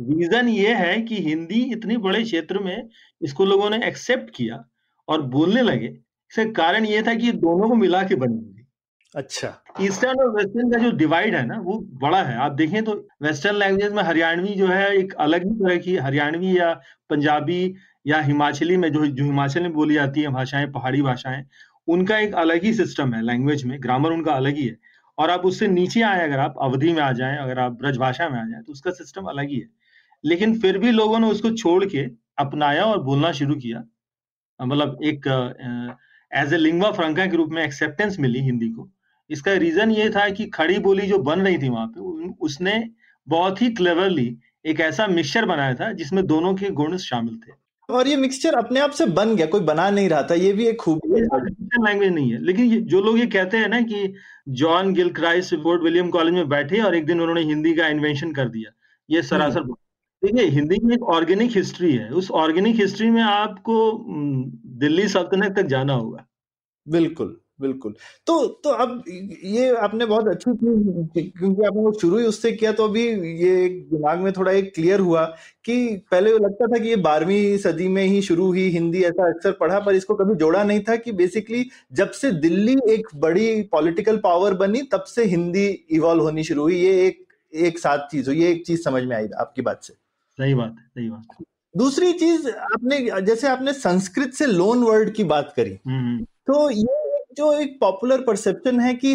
रीजन ये है कि हिंदी इतने बड़े क्षेत्र में इसको लोगों ने एक्सेप्ट किया और बोलने लगे। इसका कारण ये था कि दोनों को मिला के बनी अच्छा। ईस्टर्न और वेस्टर्न का जो डिवाइड है ना, वो बड़ा है। आप देखें तो वेस्टर्न लैंग्वेज में हरियाणवी जो है, एक अलग ही तरह की हरियाणवी या पंजाबी या हिमाचली में जो जो हिमाचल में बोली जाती है भाषाएँ, पहाड़ी भाषाएँ, उनका एक अलग ही सिस्टम है लैंग्वेज में। ग्रामर उनका अलग ही है। और आप उससे नीचे आए, अगर आप अवधि में आ जाएँ, अगर आप ब्रज भाषा में आ जाएँ तो उसका सिस्टम अलग ही है। लेकिन फिर भी लोगों ने उसको छोड़ के अपनाया और बोलना शुरू किया। मतलब एक एज ए लिंग्वा फ्रंका के रूप में एक्सेप्टेंस मिली हिंदी को। इसका रीजन ये था कि खड़ी बोली जो बन रही थी वहाँ पे उसने बहुत ही क्लेवरली एक ऐसा मिक्सचर बनाया था जिसमें दोनों के गुण शामिल थे। और ये मिक्सचर अपने आप से बन गया कोई बना नहीं रहा था ये भी एक खूबी लैंग्वेज नहीं है लेकिन ये, जो लोग ये कहते हैं ना कि John Gilchrist Fort William College में बैठे और एक दिन उन्होंने हिंदी का इन्वेंशन कर दिया ये सरासर देखिए हिंदी में एक ऑर्गेनिक हिस्ट्री है उस ऑर्गेनिक हिस्ट्री में आपको हम्म, दिल्ली सल्तनत तक जाना होगा। बिल्कुल। बिल्कुल। तो तो अब ये आपने बहुत अच्छी चीज़ क्योंकि आपने वो शुरू ही उससे किया तो अभी ये दिमाग में थोड़ा एक क्लियर हुआ कि पहले लगता था कि ये बारहवीं सदी में ही शुरू हुई हिंदी ऐसा अक्सर पढ़ा पर इसको कभी जोड़ा नहीं था कि बेसिकली जब से दिल्ली एक बड़ी पॉलिटिकल पावर बनी तब से हिंदी इवॉल्व होनी शुरू हुई। ये एक एक साथ चीज़ हुई ये एक चीज़ समझ में आई आपकी बात से। सही बात है सही बात। दूसरी चीज़ आपने जैसे आपने संस्कृत से लोन वर्ड की बात करी हम्म, हम्म। तो ये जो एक पॉपुलर परसेप्शन है कि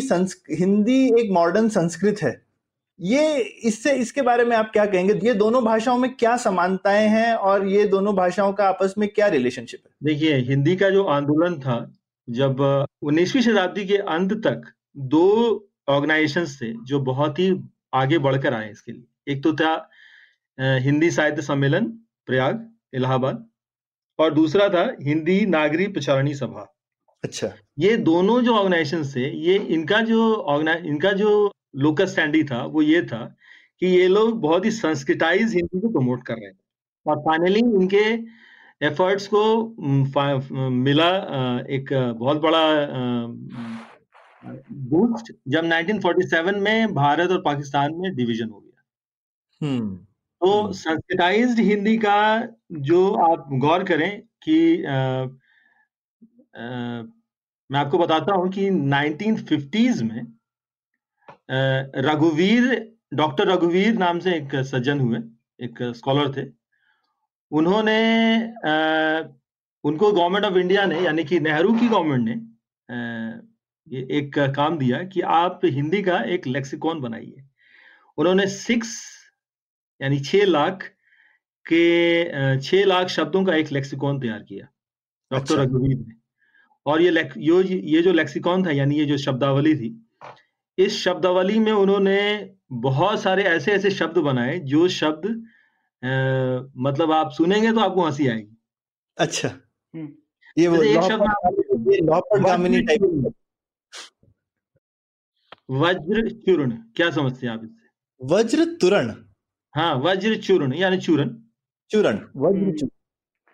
हिंदी एक मॉडर्न संस्कृत है। ये इससे, इसके बारे में आप क्या कहेंगे? ये दोनों भाषाओं में क्या समानताएँ हैं और ये दोनों भाषाओं का आपस में क्या रिलेशनशिप है? देखिए, हिंदी का जो आंदोलन था, जब उन्नीसवीं शताब्दी के अंत तक दो ऑर्गेनाइजेशन थे जो बहुत ही आगे बढ़कर आए इसके लिए। एक तो था हिंदी साहित्य सम्मेलन, प्रयाग, इलाहाबाद, और दूसरा था, हिंदी नागरी प्रचारणी सभा। अच्छा। ये दोनों जो ऑर्गेनाइजेशन थे ये इनका जो इनका जो लोकल स्टैंडी था वो ये था कि ये लोग बहुत ही संस्कृताइज हिंदी को प्रमोट कर रहे थे और फाइनली इनके एफर्ट्स को मिला एक बहुत बड़ा बूस्ट जब 1947 में भारत और पाकिस्तान में डिवीज़न हो गया। हम्म। तो संस्कृताइज्ड हिंदी का जो आप गौर करें कि मैं आपको बताता हूँ कि 1950s में रघुवीर डॉक्टर रघुवीर नाम से एक सज्जन हुए एक स्कॉलर थे। उन्होंने आ, उनको गवर्नमेंट ऑफ़ इंडिया ने यानी कि नेहरू की गवर्नमेंट ने ये एक काम दिया कि आप हिंदी का एक लेक्सिकॉन बनाइए। उन्होंने सिक्स यानी छह लाख के छह लाख शब्दों का एक लेक्सिकॉन तैयार किया डॉक्टर अच्छा। रघुवीर ने। और ये यो ये जो लेक्सिकॉन था यानी ये जो शब्दावली थी इस शब्दावली में उन्होंने बहुत सारे ऐसे ऐसे शब्द बनाए जो शब्द आ, मतलब आप सुनेंगे तो आपको हँसी आएगी। अच्छा। हम्म। ये वो एक शब्द वज्र चूर्ण क्या समझते हैं आप इससे? वज्र तुरण। हाँ वज्र चूर्ण यानी चूरण चूरण वज्र चूर्ण।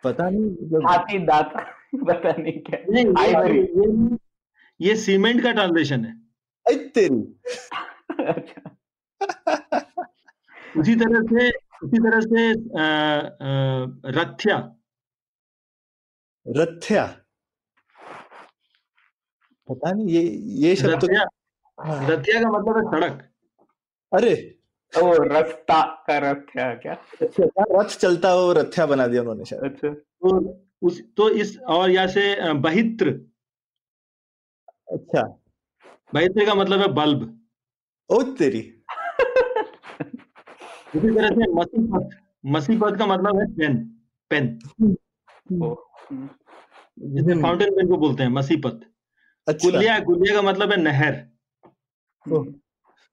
पता नहीं हाथी दांत। पता नहीं क्या। नहीं ये, ये सीमेंट का ट्रांसलेशन है। तेरी उसी तरह से उसी तरह से आ, आ, रथ्या। रथ्या। पता नहीं ये ये शब्द रथ्या। रथ्या का मतलब है सड़क। अरे। ओ रस्ता का रथ्या क्या? अच्छा रथ चलता हो रथ्या बना दिया उन्होंने शायद। अच्छा। तो उस तो इस और यहाँ से बहित्र। अच्छा। बहित्र का मतलब है बल्ब। ओ तेरी। इसी तरह से मसीपत मसीपत का मतलब है पेन पेन। जिसे फाउंटेन पेन को बोलते हैं मसीपत अच्छा। कुलिया कुलिया का मतलब है नहर। तो,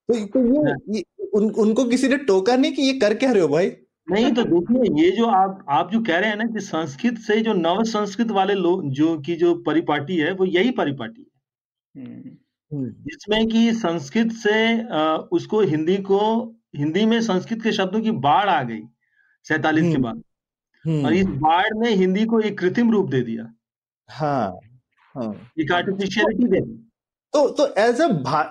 तो ये, हाँ। ये उन, उनको किसी ने टोका नहीं कि ये कर क्या रहे हो भाई? नहीं तो देखिए ये जो आप आप जो कह रहे हैं ना कि संस्कृत से जो नव संस्कृत वाले लोग जो की जो परिपाटी है वो यही परिपाटी है हम्म। हम्म। जिसमें कि संस्कृत से आ, उसको हिंदी को हिंदी में संस्कृत के शब्दों की बाढ़ आ गई सैतालीस के हम्म। बाद और इस बाढ़ ने हिंदी को एक कृत्रिम रूप दे दिया हाँ, हाँ एक आर्टिफिशियलिटी दे दी तो तो एज अ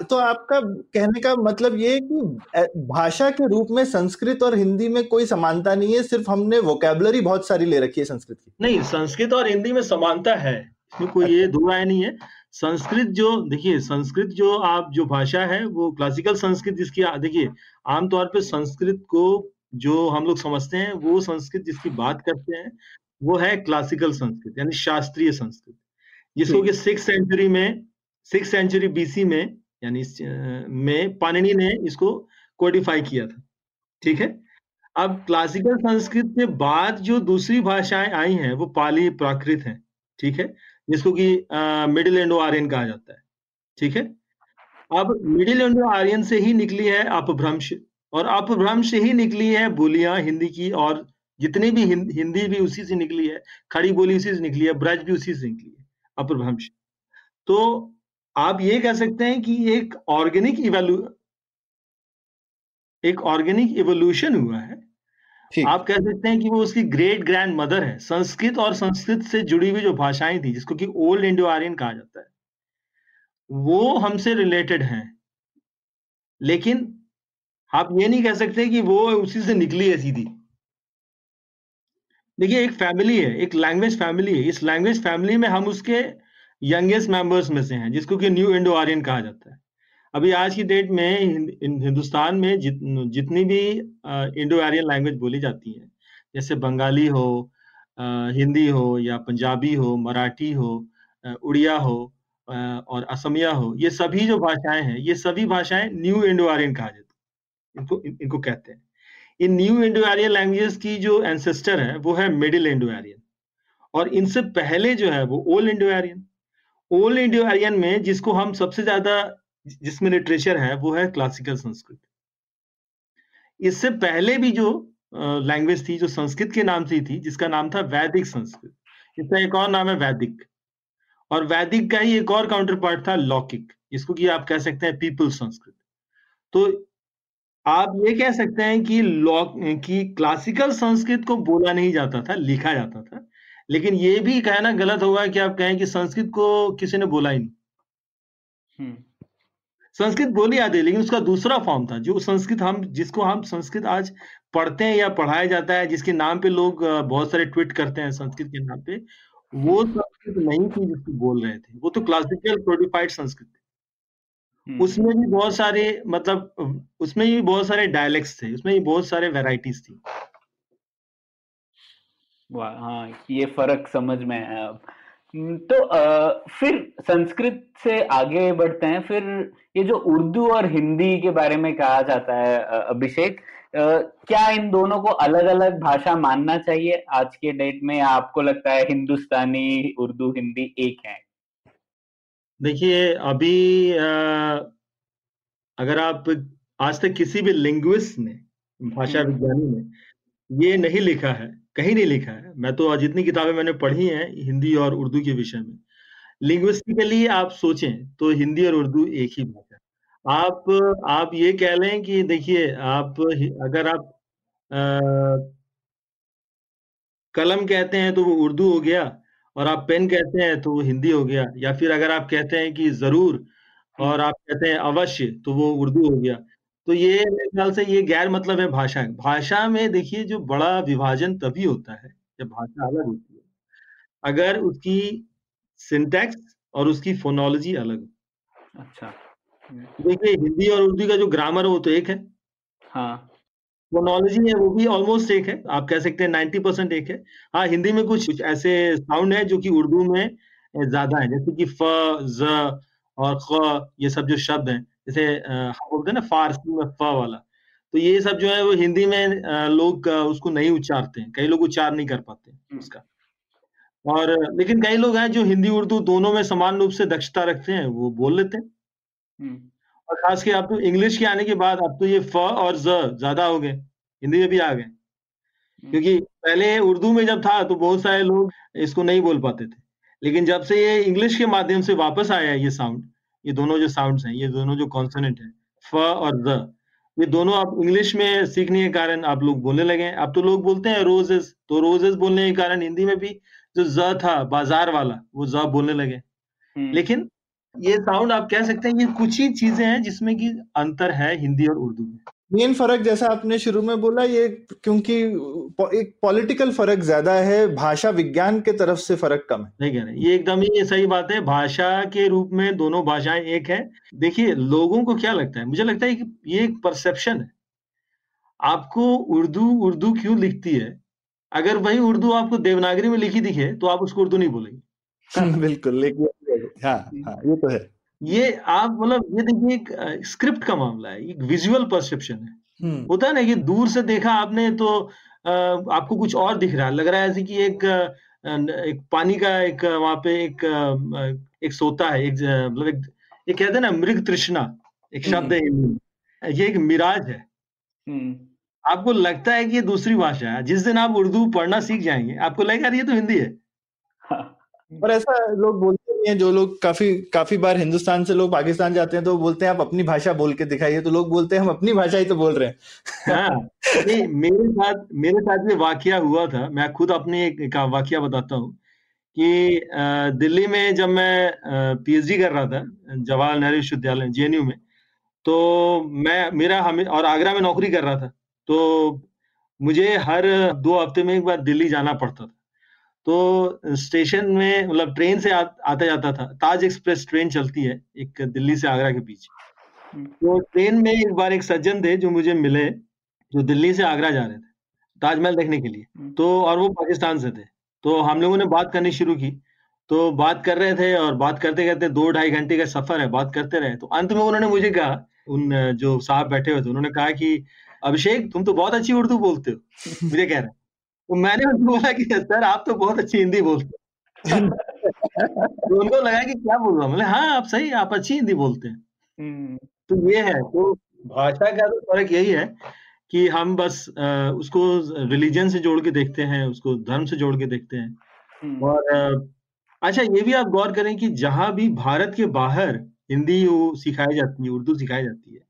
तो आपका कहने का मतलब ये है कि भाषा के रूप में संस्कृत और हिंदी में कोई समानता नहीं है सिर्फ़ हमने वोकेबलरी बहुत सारी ले रखी है संस्कृत की। नहीं संस्कृत और हिंदी में समानता है इसमें कोई ये दो राय नहीं है। संस्कृत जो देखिए संस्कृत जो आप जो भाषा है वो क्लासिकल संस्कृत जिसकी देखिए आमतौर पर संस्कृत को जो हम लोग समझते हैं वो संस्कृत जिसकी बात करते हैं वो है क्लासिकल संस्कृत यानी शास्त्रीय संस्कृत। जिसको कि सिक्स सेंचुरी में सिक्स सेंचुरी बीसी में, यानी में पाणिनि ने इसको कोडिफाई किया था। ठीक है? अब क्लासिकल संस्कृत के बाद जो दूसरी भाषाएँ आई हैं, वो पाली प्राकृत हैं। ठीक है? जिसको कि मिडिल इंडो आर्यन कहा जाता है। ठीक है? अब मिडिल इंडो आर्यन से ही निकली है अपभ्रंश, और अपभ्रंश ही निकली है बोलियाँ हिंदी की, और जितनी भी हिंदी भी उसी से निकली है, खड़ी बोली उसी से निकली है, ब्रज भी उसी से निकली है, अपभ्रंश। तो आप ये कह सकते हैं कि एक ऑर्गेनिक इवेल्यू एक ऑर्गेनिक इवोल्यूशन हुआ है। आप कह सकते हैं कि वो उसकी ग्रेट ग्रैंड मदर है संस्कृत और संस्कृत से जुड़ी हुई जो भाषाएँ थी जिसको कि ओल्ड इंडो आर्यन कहा जाता है वो हमसे रिलेटेड हैं। लेकिन आप ये नहीं कह सकते कि वो उसी से निकली है सीधी। देखिए एक फैमिली है एक लैंग्वेज फैमिली है इस लैंग्वेज फैमिली में हम उसके यंगेस्ट मेंबर्स में से हैं जिसको कि न्यू इंडो आर्यन कहा जाता है। अभी आज की डेट में हिंदुस्तान में जित, जितनी भी इंडो आर्यन लैंग्वेज बोली जाती है जैसे बंगाली हो हिंदी हो या पंजाबी हो मराठी हो उड़िया हो और असमिया हो ये सभी जो भाषाएँ हैं ये सभी भाषाएँ न्यू इंडो आर्यन कहा जाता है। इनको इनको कहते हैं। इन न्यू इंडो आर्यन लैंग्वेजेस की जो एंसेस्टर है वो है मिडिल इंडो आर्यन और इनसे पहले जो है वो old Indo Aryan old Indo Aryan में जिसको हम सबसे ज़्यादा, जिसमें लिटरेचर है, वो है क्लासिकल संस्कृत। इससे पहले भी जो लैंग्वेज थी, जो संस्कृत के नाम से थी, जिसका नाम था वैदिक संस्कृत। इसका एक और नाम है वैदिक। और वैदिक का ही एक और काउंटर पार्ट था लौकिक। जिसको कि आप कह सकते हैं पीपल संस्कृत। तो आप ये कह सकते हैं कि लॉक, कि क्लासिकल संस्कृत को बोला नहीं जाता था, लिखा जाता था लेकिन ये भी कहना गलत होगा कि आप कहें कि संस्कृत को किसी ने बोला ही नहीं। हम्म। संस्कृत बोली आती है लेकिन उसका दूसरा फॉर्म था जो संस्कृत हम जिसको हम संस्कृत आज पढ़ते हैं या पढ़ाया जाता है जिसके नाम पे लोग बहुत सारे ट्वीट करते हैं संस्कृत के नाम पे वो संस्कृत नहीं थी जिसको बोल रहे थे। वो तो क्लासिकल प्रोडिफाइड संस्कृत थी। हम्म। उसमें भी बहुत सारे मतलब उसमें भी बहुत सारे डायलेक्ट्स थे उसमें भी बहुत सारे वेराइटीज थी। हाँ ये फ़र्क समझ में है अब। हम्म, तो आ, फिर संस्कृत से आगे बढ़ते हैं फिर ये जो उर्दू और हिंदी के बारे में कहा जाता है अभिषेक क्या इन दोनों को अलग अलग भाषा मानना चाहिए? आज के डेट में या आपको लगता है हिंदुस्तानी उर्दू हिंदी एक है? देखिए अभी आ, अगर आप आज तक किसी भी लिंग्विस्ट ने भाषा हम्म। विज्ञानी ने ये नहीं लिखा है कहीं नहीं लिखा है। मैं तो जितनी किताबें मैंने पढ़ी हैं हिंदी और उर्दू के विषय में लिंग्विस्टिकली आप सोचें तो हिंदी और उर्दू एक ही भाषा आप आप ये कह लें कि देखिए आप अगर आप आ, कलम कहते हैं तो वो उर्दू हो गया और आप पेन कहते हैं तो वो हिंदी हो गया या फिर अगर आप कहते हैं कि ज़रूर और आप कहते हैं अवश्य तो वो उर्दू हो गया। तो ये मेरे ख्याल से ये गैर मतलब है भाषा भाषा में देखिए जो बड़ा विभाजन तभी होता है जब भाषा अलग होती है। अगर उसकी सिंटेक्स और उसकी फोनोलॉजी अलग अच्छा। देखिए हिंदी और उर्दू का जो ग्रामर है वो तो एक है। हाँ। फोनोलॉजी है वो भी ऑलमोस्ट एक है। आप कह सकते हैं नाइन्टी परसेंट एक है। हाँ हिंदी में कुछ कुछ ऐसे साउंड है जो कि उर्दू में ज़्यादा है। जैसे कि फ ज और ख ये सब जो शब्द हैं। जैसे हम बोलते हैं ना फारसी में फ वाला तो ये सब जो है वो हिंदी में लोग उसको नहीं उच्चारते हैं कई लोग उच्चार नहीं कर पाते हम्म। उसका और लेकिन कई लोग हैं जो हिंदी उर्दू दोनों में समान रूप से दक्षता रखते हैं वो बोल लेते हैं हम्म। और खास के अब तो इंग्लिश के आने के बाद अब तो ये फ और ज ज़्यादा हो गए हिंदी में भी आ गए हम्म। क्योंकि पहले उर्दू में जब था तो बहुत सारे लोग इसको नहीं बोल पाते थे लेकिन जब से ये इंग्लिश के माध्यम से वापस आया ये साउंड ये दोनों जो साउंड्स हैं ये दोनों जो कॉन्सोनेंट है फ और द ये दोनों आप इंग्लिश में सीखने के कारण आप लोग बोलने लगे हैं। अब तो लोग बोलते हैं रोजेस तो रोजेस बोलने के कारण हिंदी में भी जो ज था बाज़ार वाला वो ज बोलने लगे। हम्म। लेकिन ये साउंड आप कह सकते हैं ये कुछ ही चीज़ें हैं जिसमें कि अंतर है हिंदी और उर्दू में। मेन फ़र्क जैसा आपने शुरू में बोला ये क्योंकि एक पॉलिटिकल फ़र्क ज़्यादा है भाषा विज्ञान के तरफ़ से फ़र्क कम है। नहीं कह रहे ये एकदम ही सही बात है भाषा के रूप में दोनों भाषाएँ एक है। देखिए लोगों को क्या लगता है? मुझे लगता है कि ये एक परसेप्शन है। आपको उर्दू उर्दू क्यों लिखती है? अगर वही उर्दू आपको देवनागरी में लिखी दिखे तो आप उसको उर्दू नहीं बोलेंगे। बिल्कुल लेकिन हाँ हाँ ये तो है। ये आप मतलब ये देखिए एक स्क्रिप्ट का मामला है एक विजुअल परसेप्शन है हम्म। होता है ना कि दूर से देखा आपने तो आपको कुछ और दिख रहा है लग रहा है ऐसे कि एक एक पानी का एक वहाँ पे एक एक सोता है एक मतलब एक ये कहते हैं ना मृग तृष्णा एक शब्द है हम्म। ये एक मिराज है हम्म। आपको लगता है कि ये दूसरी भाषा है जिस दिन आप उर्दू पढ़ना सीख जाएँगे आपको लगेगा ये तो हिंदी है हाँ। और ऐसा लोग बोलते हैं, जो लोग काफ़ी काफ़ी बार हिंदुस्तान से लोग पाकिस्तान जाते हैं तो बोलते हैं, आप अपनी भाषा बोल के दिखाइए। तो लोग बोलते हैं, हम अपनी भाषा ही तो बोल रहे हैं। हाँ मेरे साथ मेरे साथ में वाकया हुआ था। मैं खुद अपने एक वाकया बताता हूँ कि दिल्ली में जब मैं पीएचडी कर रहा था, जवाहरलाल नेहरू विश्वविद्यालय, जेएनयू में तो मैं, मेरा हमें, और आगरा में नौकरी कर रहा था तो मुझे हर दो हफ़्ते में एक बार दिल्ली जाना पड़ता था। तो स्टेशन में मतलब ट्रेन से आ, आता जाता था। ताज एक्सप्रेस ट्रेन चलती है एक दिल्ली से आगरा के बीच। हम्म। तो ट्रेन में एक बार एक सज्जन थे जो मुझे मिले जो दिल्ली से आगरा जा रहे थे ताजमहल देखने के लिए। हम्म। तो और वो पाकिस्तान से थे। तो हम लोगों ने बात करनी शुरू की। तो बात कर रहे थे और बात करते करते दो ढाई घंटे का सफ़र है बात करते रहे। तो अंत में उन्होंने मुझे कहा उन जो साहब बैठे हुए थे उन्होंने कहा कि अभिषेक तुम तो बहुत अच्छी उर्दू बोलते हो। मुझे कह रहे तो मैंने उनको बोला कि सर आप तो बहुत अच्छी हिंदी बोलते हो। तो उनको लगा कि क्या बोल? रहा हूँ हाँ आप सही आप अच्छी हिंदी बोलते हैं। हम्म। तो ये है तो भाषा का तो फ़र्क यही है कि हम बस उसको रिलीजन से जोड़ के देखते हैं उसको धर्म से जोड़ के देखते हैं। हम्म। और अच्छा ये भी आप गौर करें कि जहाँ भी भारत के बाहर हिंदी सिखाई जाती है उर्दू सिखाई जाती है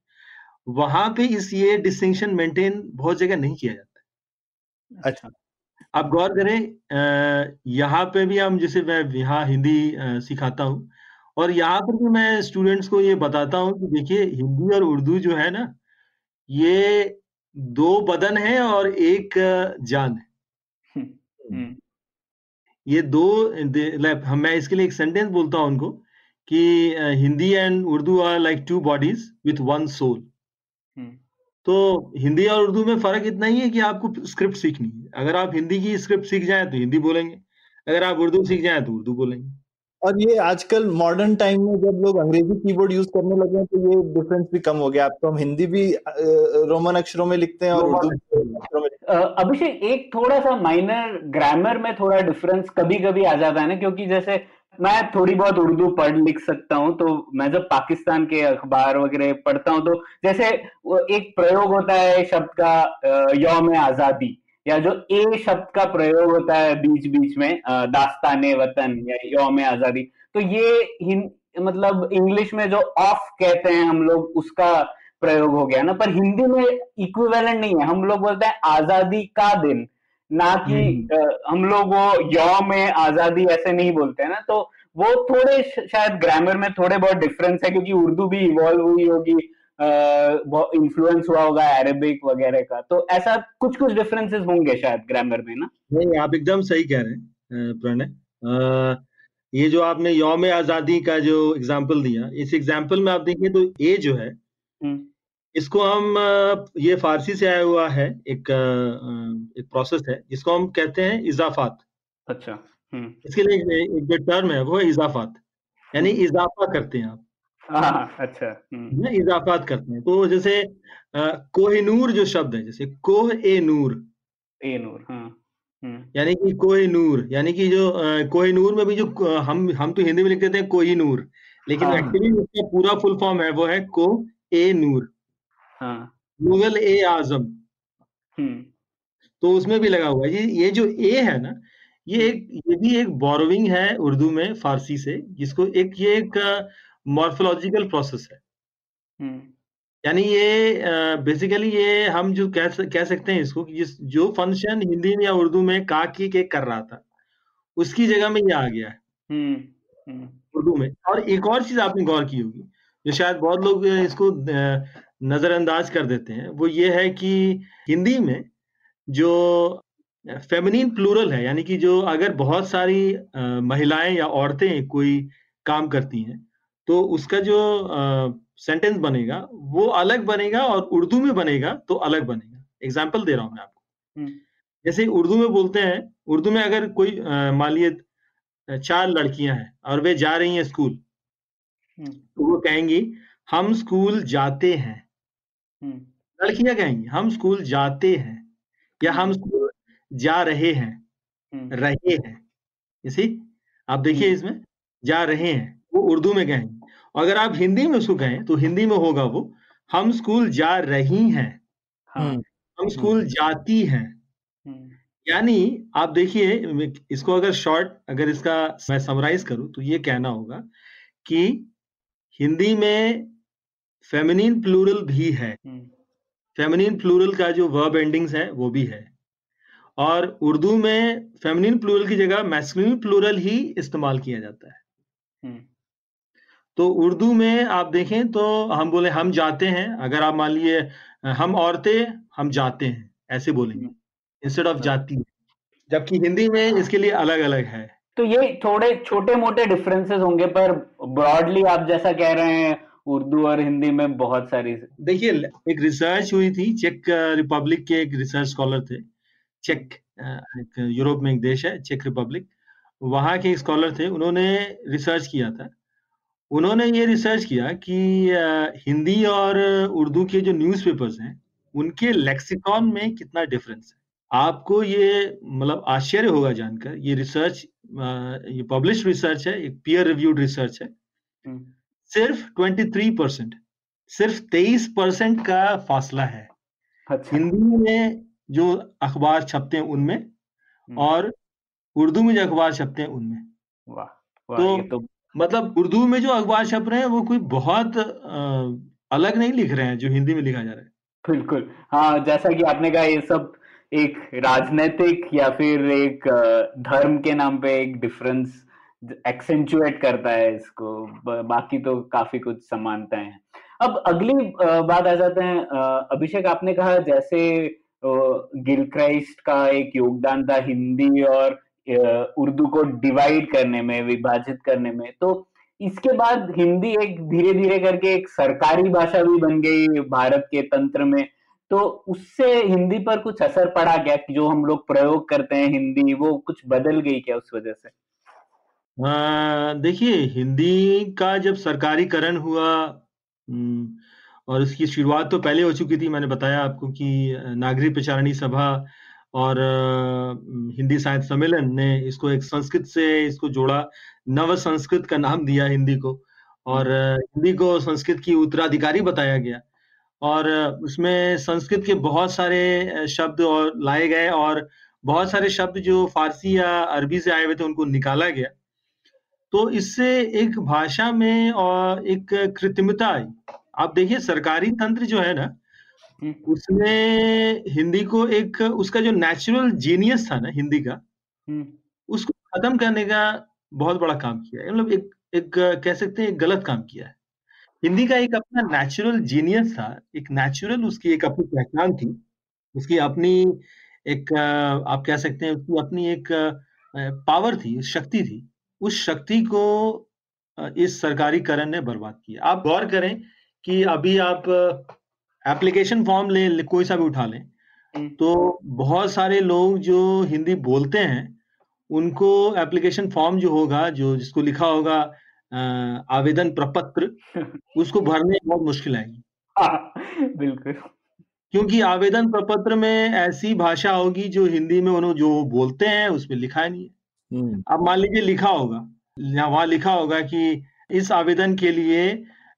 वहाँ पे इस ये डिस्टिंक्शन मेंटेन बहुत जगह नहीं किया जाता अच्छा। आप गौर करें यहाँ पे भी हम जैसे मैं यहाँ हिंदी सिखाता हूँ और यहाँ पर भी मैं स्टूडेंट्स को ये बताता हूँ कि देखिए हिंदी और उर्दू जो है ना ये दो बदन है और एक जान है। हम्म, हम्म। ये दो हम मैं इसके लिए एक सेंटेंस बोलता हूँ उनको कि Hindi and Urdu are like two bodies with one soul. तो हिंदी और उर्दू में फ़र्क इतना ही है कि आपको स्क्रिप्ट सीखनी है। अगर आप हिंदी की स्क्रिप्ट सीख जाए तो हिंदी बोलेंगे अगर आप उर्दू सीख जाए तो उर्दू बोलेंगे। और ये आजकल मॉडर्न टाइम में जब लोग अंग्रेज़ी कीबोर्ड यूज़ करने लगे हैं तो ये डिफरेंस भी कम हो गया। अब तो हम हिंदी भी रोमन अक्षरों में लिखते हैं और उर्दू अक्षरों में अभिषेक एक थोड़ा सा माइनर ग्रामर में थोड़ा डिफरेंस कभी कभी आ जाता है ना क्योंकि जैसे मैं थोड़ी बहुत उर्दू पढ़ लिख सकता हूँ तो मैं जब पाकिस्तान के अखबार वगैरह पढ़ता हूँ तो जैसे एक प्रयोग होता है शब्द का यौम आज़ादी, या जो ए शब्द का प्रयोग होता है बीच बीच में दास्तान वतन या यौम आज़ादी तो ये मतलब इंग्लिश में जो ऑफ़ कहते हैं हम लोग, उसका प्रयोग हो गया ना। पर हिंदी में इक्विवेलेंट नहीं है, हम लोग बोलते हैं आज़ादी का दिन। ना कि हम्म। हम लोग वो यौम आज़ादी ऐसे नहीं बोलते हैं ना तो वो थोड़े शायद ग्रामर में थोड़े बहुत डिफरेंस है क्योंकि उर्दू भी इवॉल्व हुई होगी इन्फ्लुएंस हुआ होगा अरेबिक वगैरह का तो ऐसा कुछ कुछ डिफरेंसेस होंगे शायद ग्रामर में ना नहीं आप एकदम सही कह रहे हैं प्रणय ये जो आपने यौम आज़ादी का जो एग्ज़ाम्पल दिया इस एग्ज़ाम्पल में आप देखिए तो ए जो है हम्म। इसको हम ये फारसी से आया हुआ है एक एक प्रोसेस है जिसको हम कहते हैं इजाफात अच्छा हम्म। इसके लिए एक जो टर्म है वो है इजाफात यानी हम्म। इजाफा करते हैं आप हाँ, अच्छा हम्म। इजाफात करते हैं तो जैसे कोहिनूर जो शब्द है जैसे कोह ए नूर ए नूर हाँ यानी कि कोई नूर यानी कि जो कोई नूर में भी जो हम हम तो हिंदी में लिख देते हैं कोई नूर लेकिन एक्चुअली हाँ। उसका पूरा फुल फॉर्म है वो है को ए नूर हाँ। मुगल ए आज़म हम्म। तो उसमें भी लगा हुआ है। ये ये जो ए है ना ये एक ये भी एक बोरोविंग है उर्दू में फारसी से जिसको एक ये एक मॉर्फोलॉजिकल प्रोसेस है। हम्म। यानी ये बेसिकली ये हम जो कह कह सकते हैं इसको कि जिस जो फ़ंक्शन हिंदी में या उर्दू में का की के कर रहा था उसकी जगह में ये आ गया है। हम्म, उर्दू में। और एक और चीज़ आपने गौर की होगी जो शायद बहुत लोग इसको नजरअंदाज कर देते हैं वो ये है कि हिंदी में जो फेमिनिन प्लूरल है यानी कि जो अगर बहुत सारी महिलाएँ या औरतें कोई काम करती हैं तो उसका जो सेंटेंस बनेगा वो अलग बनेगा और उर्दू में बनेगा तो अलग बनेगा एग्ज़ाम्पल दे रहा हूँ मैं आपको। जैसे उर्दू में बोलते हैं उर्दू में अगर कोई मान लिए चार लड़कियाँ हैं और वे जा रही हैं स्कूल। तो वो कहेंगी हम स्कूल जाते हैं। लड़कियाँ कहेंगी हम स्कूल जाते हैं या हम हम्म। स्कूल जा रहे हैं हम्म। रहे हैं। इसी आप देखिए इसमें जा रहे हैं वो उर्दू में कहेंगे अगर आप हिंदी में उसको कहें तो हिंदी में होगा वो हम स्कूल जा रही हैं। हाँ। हम स्कूल जाती हैं। यानी आप देखिए इसको अगर शॉर्ट अगर इसका मैं समराइज करूँ तो ये कहना होगा कि हिंदी में फेमिनिन प्लूरल भी है। फेमिनिन प्लूरल का जो वर्ब एंडिंग्स है वो भी है। और उर्दू में फेमिनिन प्लूरल की जगह मैस्कुलिन प्लूरल ही इस्तेमाल किया जाता है। हम्म, तो उर्दू में आप देखें तो हम बोले हम जाते हैं। अगर आप मान लिए हम औरतें हम जाते हैं। ऐसे बोलेंगे। इंस्टेड ऑफ़ जाती है। जबकि हिंदी में इसके लिए अलग अलग है। तो ये थोड़े छोटे मोटे डिफरेंसेस होंगे पर ब्रॉडली आप जैसा कह रहे हैं उर्दू और हिंदी में बहुत सारी देखिए एक रिसर्च हुई थी चेक रिपब्लिक के एक रिसर्च स्कॉलर थे। चेक एक यूरोप में एक देश है चेक रिपब्लिक वहाँ के एक स्कॉलर थे उन्होंने रिसर्च किया था। उन्होंने ये रिसर्च किया कि हिंदी और उर्दू के जो न्यूज़पेपर्स हैं उनके लेक्सिकॉन में कितना डिफरेंस है। आपको ये मतलब आश्चर्य होगा जानकर ये रिसर्च ये पब्लिश रिसर्च है एक पीयर रिव्यूड रिसर्च है। हम्म, सिर्फ़ 23 परसेंट सिर्फ़ 23 परसेंट का फासला है। अच्छा। हिंदी में जो अखबार छपते हैं उनमें हम्म, और उर्दू में जो अखबार छपते हैं उनमें। वाह तो तो मतलब उर्दू में जो अखबार छप रहे हैं वो कोई बहुत अ, अलग नहीं लिख रहे हैं जो हिंदी में लिखा जा रहा है। बिल्कुल। हाँ जैसा कि आपने कहा ये सब एक राजनीतिक या फिर एक धर्म के नाम पे एक डिफरेंस एक्सेंचुएट करता है इसको। बाकी तो काफ़ी कुछ समानताएँ हैं। अब अगली बात आ जाते हैं अभिषेक आपने कहा जैसे गिल क्राइस्ट का एक योगदान था हिंदी और उर्दू को डिवाइड करने में, विभाजित करने में। तो इसके बाद हिंदी एक धीरे धीरे करके एक सरकारी भाषा भी बन गई भारत के तंत्र में। तो उससे हिंदी पर कुछ असर पड़ा क्या? जो हम लोग प्रयोग करते हैं हिंदी, वो कुछ बदल गई क्या उस वजह से? अ, देखिए हिंदी का जब सरकारीकरण हुआ और इसकी शुरुआत तो पहले हो चुकी थी मैंने बताया आपको कि नागरिक प्रचारणी सभा और अ, हिंदी साहित्य सम्मेलन ने इसको एक संस्कृत से इसको जोड़ा नव संस्कृत का नाम दिया हिंदी को और हिंदी को संस्कृत की उत्तराधिकारी बताया गया और उसमें संस्कृत के बहुत सारे अ, शब्द और लाए गए और बहुत सारे शब्द जो फारसी या अरबी से आए हुए थे उनको निकाला गया। तो इससे एक भाषा में और एक कृत्रिमता आई। आप देखिए सरकारी तंत्र जो है ना हम्म, उसने हिंदी को एक उसका जो नेचुरल जीनियस था ना हिंदी का हम्म, उसको खत्म करने का बहुत बड़ा काम किया है। मतलब एक एक कह सकते हैं एक गलत काम किया है। हिंदी का एक अपना नेचुरल जीनियस था एक नेचुरल उसकी एक अपनी पहचान थी। उसकी अपनी एक आप कह सकते हैं उसकी अपनी एक पावर थी शक्ति थी। उस शक्ति को इस सरकारीकरण ने बर्बाद किया। आप गौर करें कि अभी आप एप्लीकेशन फॉर्म ले कोई सा भी उठा लें हम्म, तो बहुत सारे लोग जो हिंदी बोलते हैं उनको एप्लीकेशन फॉर्म जो होगा जो जिसको लिखा होगा आवेदन प्रपत्र उसको भरने में बहुत मुश्किल आएगी। हाँ, बिल्कुल। क्योंकि आवेदन प्रपत्र में ऐसी भाषा होगी जो हिंदी में उन्होंने जो बोलते हैं उसमें लिखा नहीं है। अब मान लीजिए लिखा होगा। या वहाँ लिखा होगा कि इस आवेदन के लिए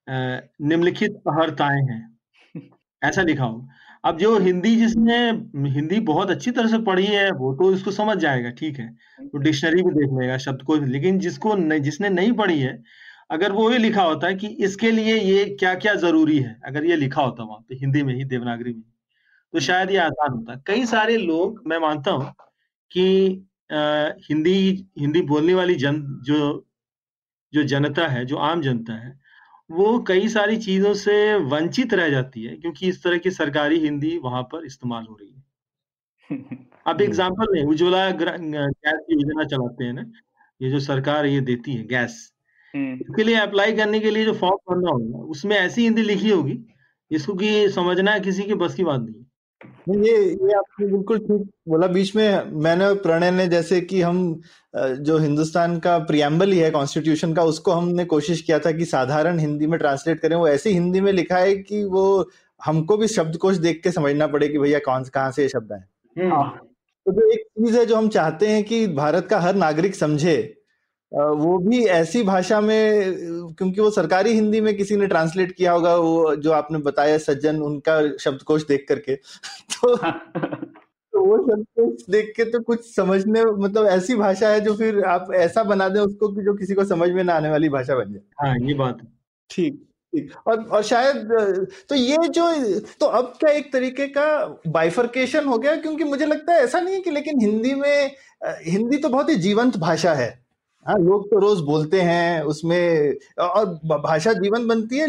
निम्नलिखित अहर्ताएँ हैं। ऐसा लिखा होगा। अब जो हिंदी जिसने हिंदी बहुत अच्छी तरह से पढ़ी है वो तो इसको समझ जाएगा ठीक है। तो डिक्शनरी भी देख लेगा शब्द को। लेकिन जिसको नहीं, जिसने नहीं पढ़ी है अगर वो ये लिखा होता है कि इसके लिए ये क्या क्या ज़रूरी है अगर ये लिखा होता वहाँ पे हिंदी में ही देवनागरी में तो शायद ये आसान होता। कई सारे लोग मैं मानता हूँ कि हिंदी हिंदी बोलने वाली जन जो जो जनता है जो आम जनता है वो कई सारी चीज़ों से वंचित रह जाती है क्योंकि इस तरह की सरकारी हिंदी वहाँ पर इस्तेमाल हो रही है। अब। एग्ज़ाम्पल नहीं उज्ज्वला गैस की योजना चलाते हैं ना ये जो सरकार ये देती है गैस इसके लिए अप्लाई करने के लिए जो फॉर्म भरना होगा उसमें ऐसी हिंदी लिखी होगी जिसको कि समझना किसी की बस की बात नहीं है। नहीं, ये ये आपने बिल्कुल ठीक बोला। बीच में मैंने और प्रणय ने जैसे कि हम जो हिंदुस्तान का प्रियम्बल ही है कॉन्स्टिट्यूशन का उसको हमने कोशिश किया था कि साधारण हिंदी में ट्रांसलेट करें। वो ऐसी हिंदी में लिखा है कि वो हमको भी शब्दकोश देख के समझना पड़े कि भैया कौन कहाँ से ये शब्द है हाँ, तो जो एक चीज़ है जो हम चाहते हैं कि भारत का हर नागरिक समझे वो भी ऐसी भाषा में क्योंकि वो सरकारी हिंदी में किसी ने ट्रांसलेट किया होगा वो जो आपने बताया सज्जन उनका शब्दकोश देख करके। तो तो वो शब्दकोश देख के तो कुछ समझने मतलब ऐसी भाषा है जो फिर आप ऐसा बना दें उसको कि जो किसी को समझ में ना आने वाली भाषा बन जाए। हाँ ये बात है। ठीक और और शायद तो ये जो तो अब क्या एक तरीके का बाइफर्केशन हो गया? क्योंकि मुझे लगता है ऐसा नहीं है कि लेकिन हिंदी में हिंदी तो बहुत ही जीवंत भाषा है। हाँ लोग तो रोज बोलते हैं उसमें और भाषा जीवन बनती है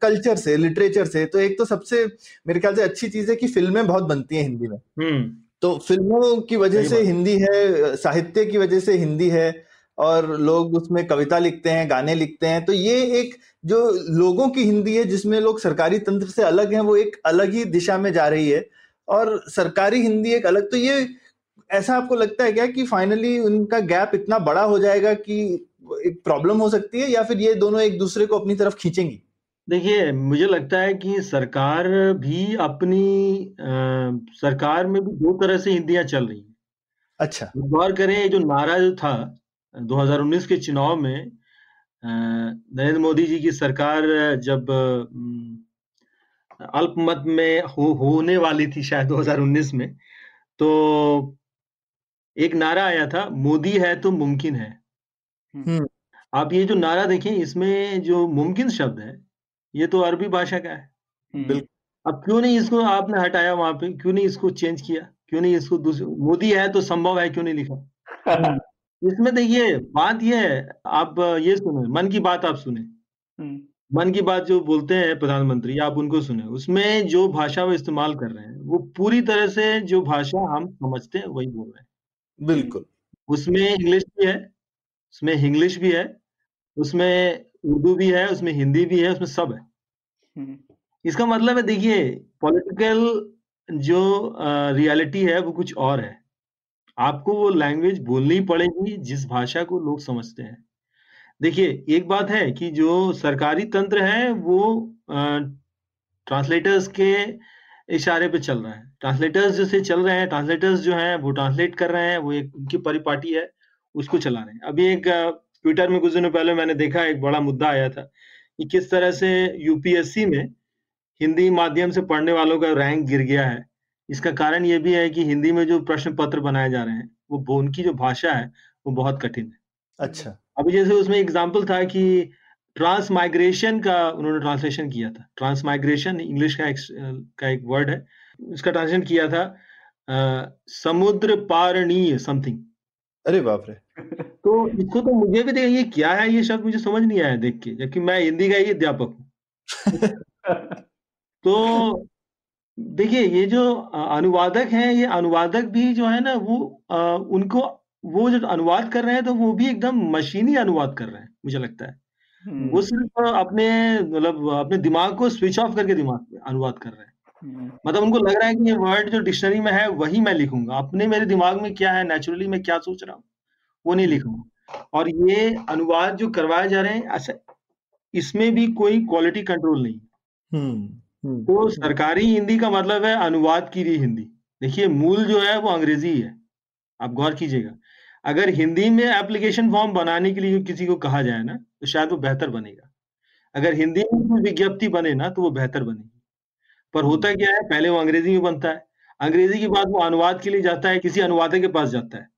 कल्चर से लिटरेचर से तो एक तो सबसे मेरे ख्याल से अच्छी चीज़ है कि फ़िल्में बहुत बनती हैं हिंदी में। हम्म। तो फ़िल्मों की वजह से हिंदी है साहित्य की वजह से हिंदी है और लोग उसमें कविता लिखते हैं गाने लिखते हैं तो ये एक जो लोगों की हिंदी है जिसमें लोग सरकारी तंत्र से अलग हैं वो एक अलग ही दिशा में जा रही है और सरकारी हिंदी एक अलग तो ये ऐसा आपको लगता है क्या कि फाइनली उनका गैप इतना बड़ा हो जाएगा कि एक प्रॉब्लम हो सकती है या फिर ये दोनों एक दूसरे को अपनी तरफ़ खींचेंगी? देखिए मुझे लगता है कि सरकार भी अपनी आ, सरकार में भी दो तरह से हिंदियाँ चल रही हैं। अच्छा। गौर करें जो नारा जो था 2019 के चुनाव में नरेंद्र मोदी जी की सरकार जब अल्पमत में हो होने वाली थी शायद 2019 में तो एक नारा आया था मोदी है तो मुमकिन है। हम्म। आप ये जो नारा देखें इसमें जो मुमकिन शब्द है ये तो अरबी भाषा का है। बिल्कुल। अब क्यों नहीं इसको आपने हटाया वहाँ पे? क्यों नहीं इसको चेंज किया? क्यों नहीं इसको मोदी है तो संभव है क्यों नहीं लिखा? इसमें देखिए बात ये है आप ये सुने मन की बात आप सुने। हम्म। मन की बात जो बोलते हैं प्रधानमंत्री आप उनको सुने। उसमें जो भाषा वो इस्तेमाल कर रहे हैं वो पूरी तरह से जो भाषा हम समझते हैं वही बोल रहे हैं। बिल्कुल। उसमें इंग्लिश भी है उसमें इंग्लिश भी है उसमें उर्दू भी है उसमें हिंदी भी है उसमें सब है। हम्म। इसका मतलब है देखिए पॉलिटिकल जो रियलिटी है वो कुछ और है। आपको वो लैंग्वेज बोलनी पड़ेगी जिस भाषा को लोग समझते हैं। देखिए एक बात है कि जो सरकारी तंत्र है वो ट्रांसलेटर्स के इशारे पे चल रहा है। ट्रांसलेटर्स जैसे चल रहे हैं ट्रांसलेटर्स जो हैं वो ट्रांसलेट कर रहे हैं वो एक उनकी परिपाटी है उसको चला रहे हैं। अभी एक ट्विटर में कुछ दिनों पहले मैंने देखा एक बड़ा मुद्दा आया था कि किस तरह से यूपीएससी में हिंदी माध्यम से पढ़ने वालों का रैंक गिर गया है। इसका कारण ये भी है कि हिंदी में जो प्रश्न पत्र बनाए जा रहे हैं वो उनकी जो भाषा है वो बहुत कठिन है। अच्छा। अभी जैसे उसमें एग्ज़ाम्पल था कि ट्रांस माइग्रेशन का उन्होंने ट्रांसलेशन किया था। ट्रांस माइग्रेशन इंग्लिश का एक का एक वर्ड है। उसका ट्रांसलेशन किया था आ, समुद्र पारणीय समथिंग अरे बाप रे। तो इसको तो मुझे भी देखा ये क्या है? ये शब्द मुझे समझ नहीं आया देख के जबकि मैं हिंदी का ही अध्यापक हूँ। तो देखिए ये जो अनुवादक हैं ये अनुवादक भी जो है ना वो आ, उनको वो जो अनुवाद कर रहे हैं तो वो भी एकदम मशीनी अनुवाद कर रहे हैं मुझे लगता है। वो सिर्फ़ अपने मतलब अपने दिमाग को स्विच ऑफ़ करके दिमाग अनुवाद कर रहे हैं। हम्म। मतलब उनको लग रहा है कि ये वर्ड जो डिक्शनरी में है वही मैं लिखूँगा। अपने मेरे दिमाग में क्या है? नेचुरली मैं क्या सोच रहा हूँ? वो नहीं लिखूँगा। और ये अनुवाद जो करवाए जा रहे हैं अच्छा इसमें भी कोई क्वालिटी कंट्रोल नहीं हम्म हम्म। तो सरकारी हिंदी का मतलब है अनुवाद की रही हिंदी। देखिए मूल जो है वो अंग्रेज़ी है। आप गौर कीजिएगा। अगर हिंदी में एप्लीकेशन फॉर्म बनाने के लिए किसी को कहा जाए ना तो शायद वो बेहतर बनेगा। अगर हिंदी में कोई विज्ञप्ति बने ना तो वो बेहतर बनेगी। पर होता क्या है पहले वो अंग्रेज़ी में बनता है। अंग्रेज़ी के बाद वो अनुवाद के लिए जाता है किसी अनुवादक के पास जाता है।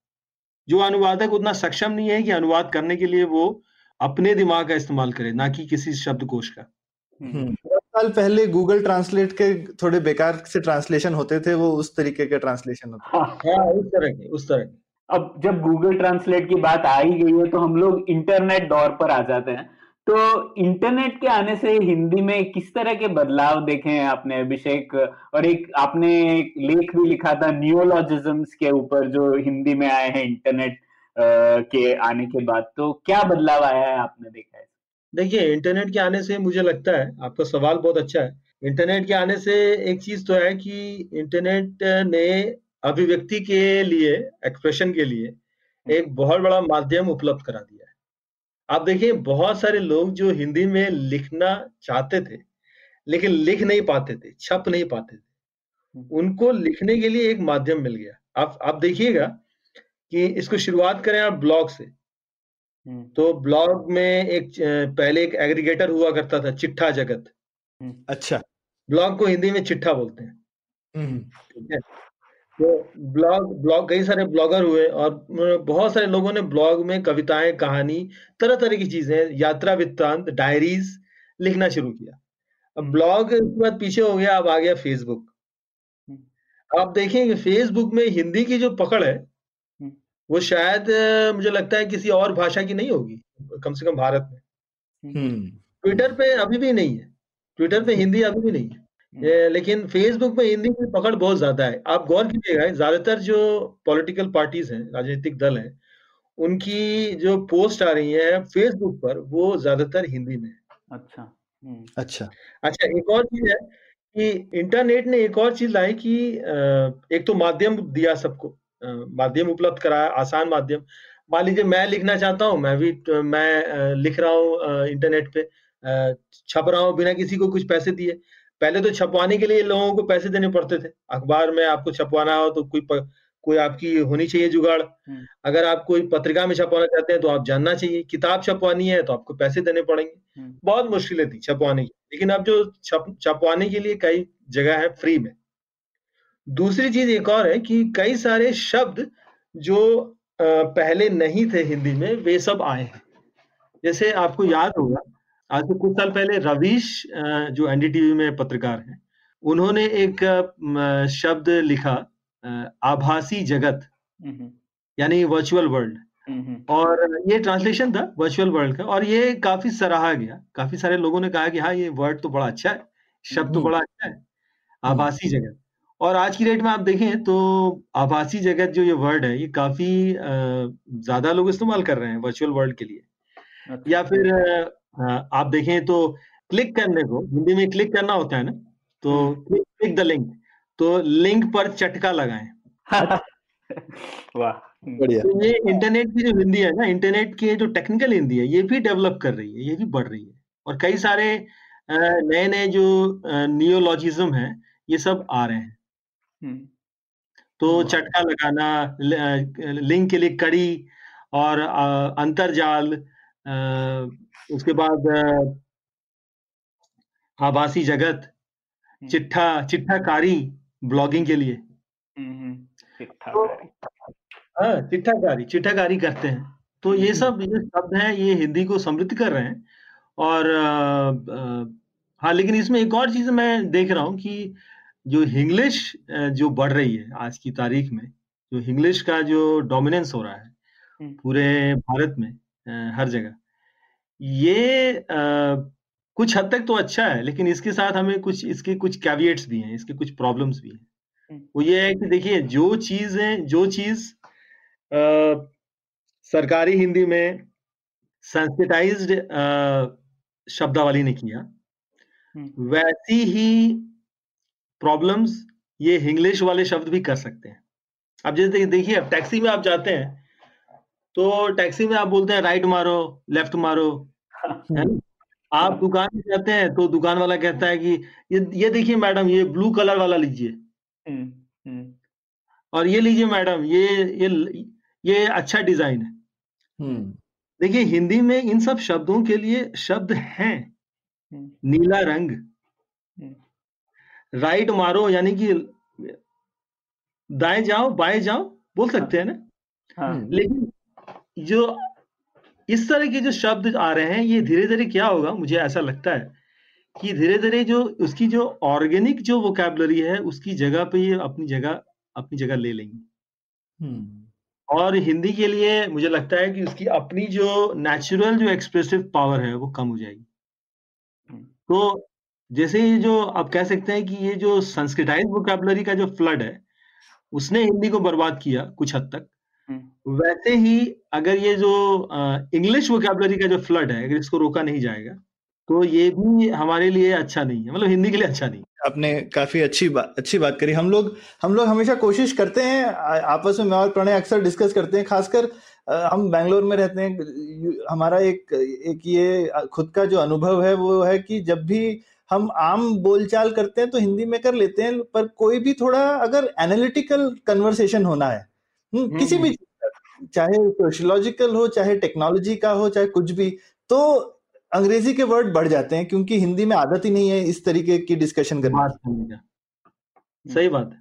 जो अनुवादक उतना सक्षम नहीं है कि अनुवाद करने के लिए वो अपने दिमाग का इस्तेमाल करे ना कि किसी शब्दकोश का। हम्म। साल पहले गूगल ट्रांसलेट के थोड़े बेकार से ट्रांसलेशन होते थे वो उस तरीके के ट्रांसलेशन होते हाँ, हाँ उस तरह के उस तरह के। अब जब गूगल ट्रांसलेट की बात आ ही गई है तो हम लोग इंटरनेट दौर पर आ जाते हैं। तो इंटरनेट के आने से हिंदी में किस तरह के बदलाव देखे हैं आपने? अभिषेक, और एक आपने एक लेख भी लिखा था न्यूरोलॉजिज्म्स के ऊपर, जो हिंदी में आए हैं इंटरनेट के आने के बाद। तो क्या बदलाव आया है आपने देखा है? देखिए इंटरनेट के आने से मुझे लगता है, आपका सवाल बहुत अच्छा है। इंटरनेट के आने से एक चीज़ तो है कि इंटरनेट ने अभिव्यक्ति के लिए एक्सप्रेशन के लिए एक बहुत बड़ा माध्यम उपलब्ध करा दिया है। आप देखिए बहुत सारे लोग जो हिंदी में लिखना चाहते थे लेकिन लिख नहीं पाते थे छप नहीं पाते थे उनको लिखने के लिए एक माध्यम मिल गया। आप आप देखिएगा कि इसको शुरुआत करें आप ब्लॉग से। हम्म। तो ब्लॉग में एक पहले एक एग्रीगेटर हुआ करता था चिट्ठा जगत। हम्म। अच्छा। ब्लॉग को हिंदी में चिट्ठा बोलते हैं। हम्म। ठीक है? तो ब्लॉग ब्लॉग कई सारे ब्लॉगर हुए और बहुत सारे लोगों ने ब्लॉग में कविताएँ कहानी तरह तरह की चीज़ें यात्रा वृत्तांत डायरीज लिखना शुरू किया। अब ब्लॉग उसके बाद पीछे हो गया अब आ गया फेसबुक आप देखें कि फेसबुक में हिंदी की जो पकड़ है हम्म। वो शायद मुझे लगता है किसी और भाषा की नहीं होगी कम से कम भारत में। हम्म। ट्विटर पे अभी भी नहीं है। ट्विटर पे हिंदी अभी भी नहीं है। लेकिन फेसबुक पे हिंदी की पकड़ बहुत ज़्यादा है। आप गौर कीजिएगा ज़्यादातर जो पॉलिटिकल पार्टीज़ हैं राजनीतिक दल हैं उनकी जो पोस्ट आ रही है फेसबुक पर वो ज़्यादातर हिंदी में अच्छा हम्म, अच्छा। अच्छा एक और चीज़ है कि इंटरनेट ने एक और चीज़ लाई कि एक तो माध्यम दिया सबको माध्यम उपलब्ध कराया आसान माध्यम। मान लीजिए मैं लिखना चाहता हूँ मैं भी मैं लिख रहा हूँ इंटरनेट पे अ, छप रहा हूँ बिना किसी को कुछ पैसे दिए। पहले तो छपवाने के लिए लोगों को पैसे देने पड़ते थे। अखबार में आपको छपवाना हो तो कोई प, कोई आपकी होनी चाहिए जुगाड़। हम्म। अगर आप कोई पत्रिका में छपवाना चाहते हैं तो आप जानना चाहिए। किताब छपवानी है तो आपको पैसे देने पड़ेंगे। हम्म, बहुत मुश्किलें थी छपवाने की। लेकिन अब जो छप छपवाने के लिए कई जगह है फ्री में। दूसरी चीज़ एक और है कि कई सारे शब्द जो पहले नहीं थे हिंदी में वे सब आए हैं। जैसे आपको याद होगा आज से कुछ साल पहले रवीश जो एनडीटीवी में पत्रकार हैं उन्होंने एक शब्द लिखा आभासी जगत हम्म, यानी वर्चुअल वर्ल्ड हम्म, और ये ट्रांसलेशन था वर्चुअल वर्ल्ड का और ये काफ़ी सराहा गया। काफ़ी सारे लोगों ने कहा कि हाँ ये वर्ड तो बड़ा अच्छा है शब्द तो हम्म। बड़ा अच्छा है आभासी जगत। और आज की डेट में आप देखें तो आभासी जगत जो ये वर्ड है ये काफ़ी ज़्यादा लोग इस्तेमाल कर रहे हैं वर्चुअल वर्ल्ड के लिए। अच्छा, या फिर आप देखें तो क्लिक करने को हिंदी में क्लिक करना होता है ना तो। क्लिक द लिंक तो लिंक पर चटका लगाएँ। वाह। बढ़िया। तो ये इंटरनेट की जो हिंदी है ना इंटरनेट की जो टेक्निकल हिंदी है ये भी डेवलप कर रही है ये भी बढ़ रही है। और कई सारे नए नए जो नियोलॉजिज्म है ये सब आ रहे हैं। हम्म, तो चटका लगाना लिंक के लिए कड़ी और अंतरजाल उसके बाद आभासी जगत हम्म, चिट्ठा चिट्ठाकारी ब्लॉगिंग के लिए। हम्म, हम्म, चिट्ठा तो-। हाँ चिट्ठाकारी चिट्ठाकारी करते हैं। तो ये सब ये शब्द हैं ये हिंदी को समृद्ध कर रहे हैं। और हाँ लेकिन इसमें एक और चीज़ मैं देख रहा हूँ कि जो हिंग्लिश जो बढ़ रही है आज की तारीख में जो हिंग्लिश का जो डोमिनेंस हो रहा है। पूरे भारत में हर जगह ये अ, कुछ हद तक तो अच्छा है लेकिन इसके साथ हमें कुछ इसके कुछ कैविएट्स भी हैं इसके कुछ प्रॉब्लम्स भी हैं। वो ये है कि देखिए जो चीज़ें जो चीज़ सरकारी हिंदी में संस्कृताइज्ड शब्दावली ने किया। वैसी ही प्रॉब्लम्स ये इंग्लिश वाले शब्द भी कर सकते हैं अब जैसे देखिए अब टैक्सी में आप जाते हैं तो टैक्सी में आप बोलते हैं राइट मारो लेफ़्ट मारो। है आप हाँ। दुकान में जाते हैं तो दुकान वाला कहता है कि ये ये देखिए मैडम ये ब्लू कलर वाला लीजिए। हम्म, हम्म, और ये लीजिए मैडम ये ये ये अच्छा डिज़ाइन है। हम्म। देखिए हिंदी में इन सब शब्दों के लिए शब्द हैं। नीला रंग। राइट मारो यानी कि दाएँ जाओ बाएँ जाओ बोल सकते हैं ना? हाँ। लेकिन जो इस तरह के जो शब्द आ रहे हैं ये धीरे धीरे क्या होगा मुझे ऐसा लगता है कि धीरे धीरे जो उसकी जो ऑर्गेनिक जो वोकैबलरी है उसकी जगह पे ये अपनी जगह अपनी जगह ले लेंगे हम्म और हिंदी के लिए मुझे लगता है कि उसकी अपनी जो नेचुरल जो एक्सप्रेसिव पावर है वो कम हो जाएगी हम्म। तो जैसे ये जो आप कह सकते हैं कि ये जो संस्कृताइज वोकैबलरी का जो फ्लड है उसने हिंदी को बर्बाद किया कुछ हद तक। वैसे ही अगर ये जो इंग्लिश वोकैबलरी का जो फ्लड है अगर इसको रोका नहीं जाएगा तो ये भी हमारे लिए अच्छा नहीं है मतलब हिंदी के लिए अच्छा नहीं। आपने काफ़ी अच्छी बात अच्छी बात करी हम लोग हम लोग हमेशा कोशिश करते हैं आपस में मैं और प्रणय अक्सर डिस्कस करते हैं खासकर हम बैंगलोर में रहते हैं हमारा एक एक ये खुद का जो अनुभव है वो है कि जब भी हम आम बोलचाल करते हैं तो हिंदी में कर लेते हैं पर कोई भी थोड़ा अगर एनालिटिकल कन्वर्सेशन होना है हम्म, किसी भी का, चाहे सोशियोलॉजिकल हो चाहे टेक्नोलॉजी का हो चाहे कुछ भी तो अंग्रेज़ी के वर्ड बढ़ जाते हैं क्योंकि हिंदी में आदत ही नहीं है इस तरीके की डिस्कशन करने का। सही बात है।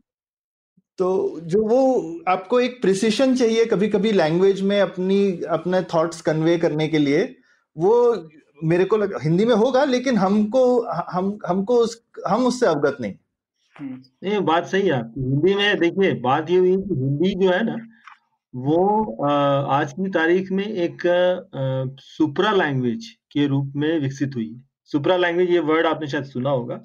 तो जो वो आपको एक प्रिसिशन चाहिए कभी कभी लैंग्वेज में अपनी अपने थॉट्स कन्वे करने के लिए वो मेरे को लग, हिंदी में होगा लेकिन हमको हम हमको उस, हम उससे अवगत नहीं। नहीं बात सही है हिंदी में देखिए बात ये हुई कि हिंदी जो है ना वो आज की तारीख में एक सुप्रा लैंग्वेज के रूप में विकसित हुई। है सुप्रा लैंग्वेज ये वर्ड आपने शायद सुना होगा।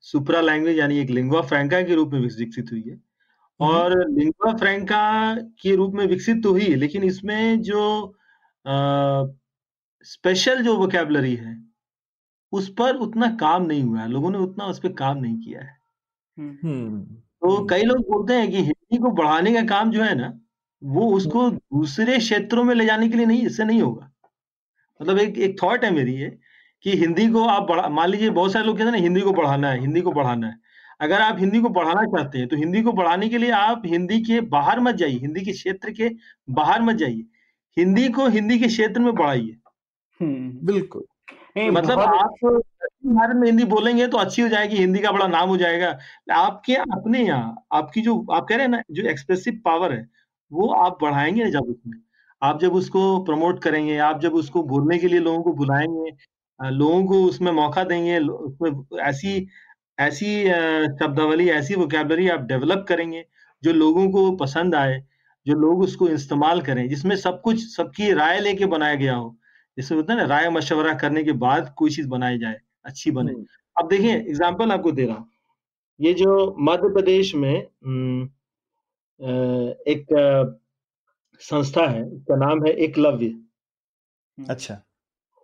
सुप्रा लैंग्वेज यानी एक लिंगुआ फ्रैंका के रूप में विकसित हुई है। हम्म। और लिंगुआ फ्रैंका के रूप में विकसित तो हुई है लेकिन इसमें जो स्पेशल जो वोकेबलरी है उस पर उतना काम नहीं हुआ है। लोगों ने उतना उस पर काम नहीं किया है। हम्म। तो कई लोग बोलते हैं कि हिंदी को बढ़ाने का काम जो है ना वो उसको दूसरे क्षेत्रों में ले जाने के लिए नहीं इससे नहीं होगा। मतलब एक एक थॉट है मेरी ये कि हिंदी को आप बढ़ा मान लीजिए बहुत सारे लोग कहते हैं ना हिंदी को बढ़ाना है हिंदी को बढ़ाना है। अगर आप हिंदी को बढ़ाना चाहते हैं तो हिंदी को बढ़ाने के लिए आप हिंदी के बाहर मत जाइए हिंदी के क्षेत्र के बाहर मत जाइए। हिंदी को हिंदी के क्षेत्र में बढ़ाइए। हम्म, बिल्कुल। मतलब आप भारत में हिंदी बोलेंगे तो अच्छी हो जाएगी, हिंदी का बड़ा नाम हो जाएगा। आपके अपने यहाँ, आपकी जो, आप कह रहे हैं ना, जो एक्सप्रेसिव पावर है, वो आप बढ़ाएँगे जब उसमें? आप जब उसको प्रमोट करेंगे, आप जब उसको बोलने के लिए लोगों को बुलाएँगे लोगों को उसमें मौका देंगे उसमें ऐसी ऐसी शब्दावली, ऐसी वोकेबलरी आप डेवलप करेंगे, जो लोगों को पसंद आए, जो लोग उसको इस्तेमाल करें, जिसमें सब कुछ, सबकी राय लेके बनाया गया हो। जैसे होता है ना, राय मशवरा करने के बाद कोई चीज़ बनाई जाए। अच्छी बने। हम्म। अब देखिए एग्ज़ाम्पल आपको दे रहा हूँ। ये जो मध्य प्रदेश में एक संस्था है उसका नाम है एकलव्य। हम्म। अच्छा।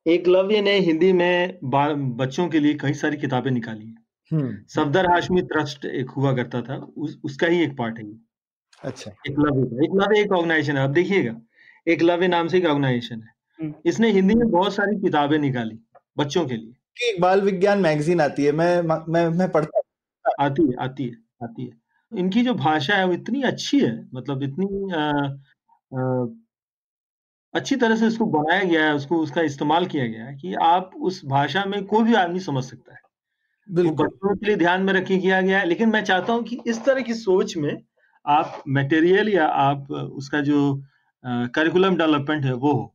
एकलव्य ने हिंदी में बच्चों के लिए कई सारी किताबें निकाली है। हम्म। सफदर हाशमी ट्रस्ट एक हुआ करता था उस, उसका ही एक पार्ट है ये। अच्छा। एकलव्य एकलव्य एक ऑर्गेनाइजेशन है। अब देखिएगा एकलव्य नाम से एक ऑर्गेनाइजेशन है। हम्म। इसने हिंदी में बहुत सारी किताबें निकाली बच्चों के लिए। एक बाल विज्ञान मैगजीन आती है मैं मैं मैं पढ़ता आती है आती है आती है। इनकी जो भाषा है वो इतनी अच्छी है मतलब इतनी आ, आ, अच्छी तरह से इसको बनाया गया है उसको उसका इस्तेमाल किया गया है कि आप उस भाषा में कोई भी आदमी समझ सकता है। बच्चों के लिए ध्यान में रखे किया गया है लेकिन मैं चाहता हूँ कि इस तरह की सोच में आप मटेरियल या आप उसका जो करिकुलम डेवलपमेंट है वो हो।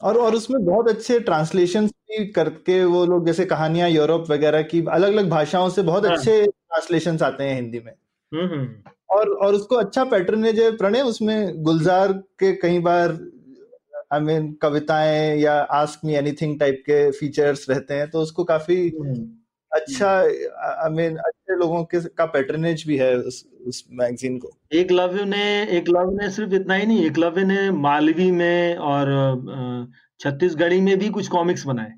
और और उसमें बहुत अच्छे ट्रांसलेशन भी करके वो लोग जैसे कहानियाँ यूरोप वगैरह की अलग अलग भाषाओं से बहुत हाँ। अच्छे ट्रांसलेशन आते हैं हिंदी में हम्म, हम्म। और और उसको अच्छा पैटर्न है जो प्रणय उसमें गुलजार के कई बार आई मीन कविताएँ या आस्क मी एनीथिंग टाइप के फीचर्स रहते हैं तो उसको काफ़ी हम्म। अच्छा आई मीन अच्छे लोगों के का पैटर्नेज भी है उस उस मैगजीन को। एकलव्य ने एकलव्य ने सिर्फ़ इतना ही नहीं एकलव्य ने मालवी में और छत्तीसगढ़ी में भी कुछ कॉमिक्स बनाए।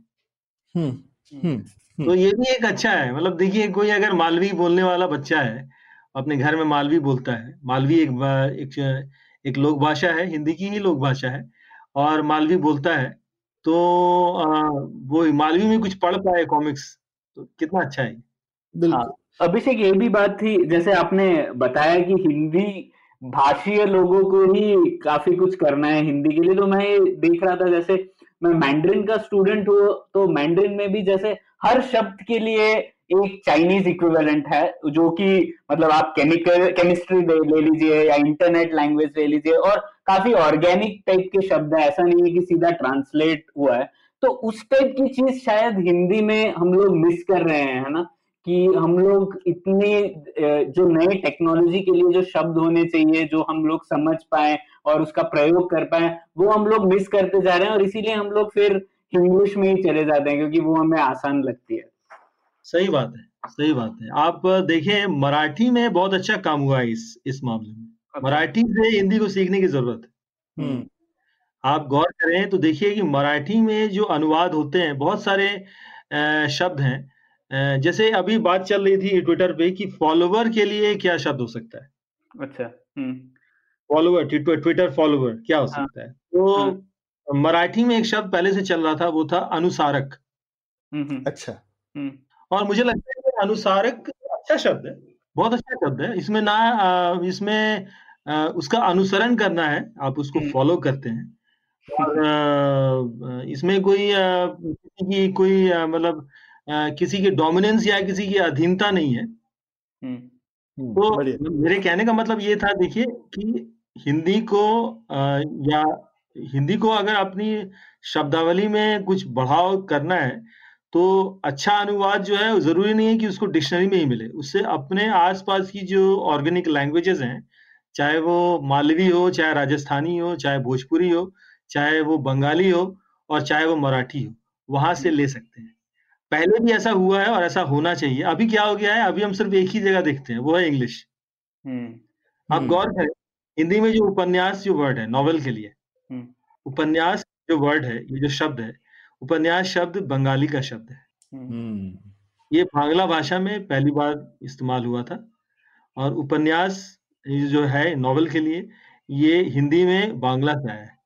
हम्म, हम्म, हम्म तो ये भी एक अच्छा है मतलब देखिए कोई अगर मालवी बोलने वाला बच्चा है अपने घर में मालवी बोलता है मालवी एक एक, एक लोक भाषा है हिंदी की ही लोक भाषा है और मालवी बोलता है तो आ, वो मालवी में कुछ पढ़ पाए कॉमिक्स तो कितना अच्छा है। बिल्कुल। हाँ, अभिषेक ये भी बात थी जैसे आपने बताया कि हिंदी भाषीय लोगों को ही काफ़ी कुछ करना है हिंदी के लिए तो मैं ये देख रहा था जैसे मैं मैंड्रिन का स्टूडेंट हूँ तो मैंड्रिन में भी जैसे हर शब्द के लिए एक चाइनीज़ इक्विवेलेंट है जो कि मतलब आप केमिकल केमिस्ट्री ले लीजिए या इंटरनेट लैंग्वेज ले लीजिए और काफ़ी ऑर्गेनिक टाइप के शब्द है ऐसा नहीं है कि सीधा ट्रांसलेट हुआ है। तो उस टाइप की चीज़ शायद हिंदी में हम लोग मिस कर रहे हैं है ना? कि हम लोग इतने जो नए टेक्नोलॉजी के लिए जो शब्द होने चाहिए जो हम लोग समझ पाए और उसका प्रयोग कर पाए वो हम लोग मिस करते जा रहे हैं और इसीलिए हम लोग फिर इंग्लिश में ही चले जाते हैं क्योंकि वो हमें आसान लगती है। सही बात है सही बात है। आप देखें मराठी में बहुत अच्छा काम हुआ है इस इस मामले में। अच्छा। मराठी से हिंदी को सीखने की ज़रूरत है। हम्म। आप गौर करें तो देखिए कि मराठी में जो अनुवाद होते हैं बहुत सारे शब्द हैं। जैसे अभी बात चल रही थी ट्विटर पे कि फॉलोवर के लिए क्या शब्द हो सकता है? अच्छा फॉलोवर ट्विटर फॉलोवर क्या हो हाँ। सकता है? तो हाँ। मराठी में एक शब्द पहले से चल रहा था वो था अनुसारक। अच्छा। और मुझे लगता है कि अनुसारक अच्छा शब्द है बहुत अच्छा शब्द है। इसमें ना इसमें उसका अनुसरण करना है आप उसको फॉलो करते हैं। और इसमें कोई किसी की कोई मतलब किसी की डोमिनेंस या किसी की अधीनता नहीं है। तो मेरे कहने का मतलब ये था देखिए कि हिंदी को या हिंदी को अगर अपनी शब्दावली में कुछ बढ़ाव करना है तो अच्छा अनुवाद जो है ज़रूरी नहीं है कि उसको डिक्शनरी में ही मिले। उससे अपने आसपास की जो ऑर्गेनिक लैंग्वेजेस हैं चाहे वो मालवी हो चाहे राजस्थानी हो चाहे भोजपुरी हो चाहे वो बंगाली हो और चाहे वो मराठी हो वहाँ से ले सकते हैं। पहले भी ऐसा हुआ है और ऐसा होना चाहिए। अभी क्या हो गया है? अभी हम सिर्फ़ एक ही जगह देखते हैं वो है इंग्लिश। हम्म। आप गौर करें हिंदी में जो उपन्यास जो वर्ड है नॉवेल के लिए। हम्म। उपन्यास जो वर्ड है ये जो शब्द है उपन्यास शब्द बंगाली का शब्द है। हम्म। ये बांग्ला भाषा में पहली बार इस्तेमाल हुआ था और उपन्यास जो है नॉवेल के लिए ये हिंदी में बांग्ला से आया है।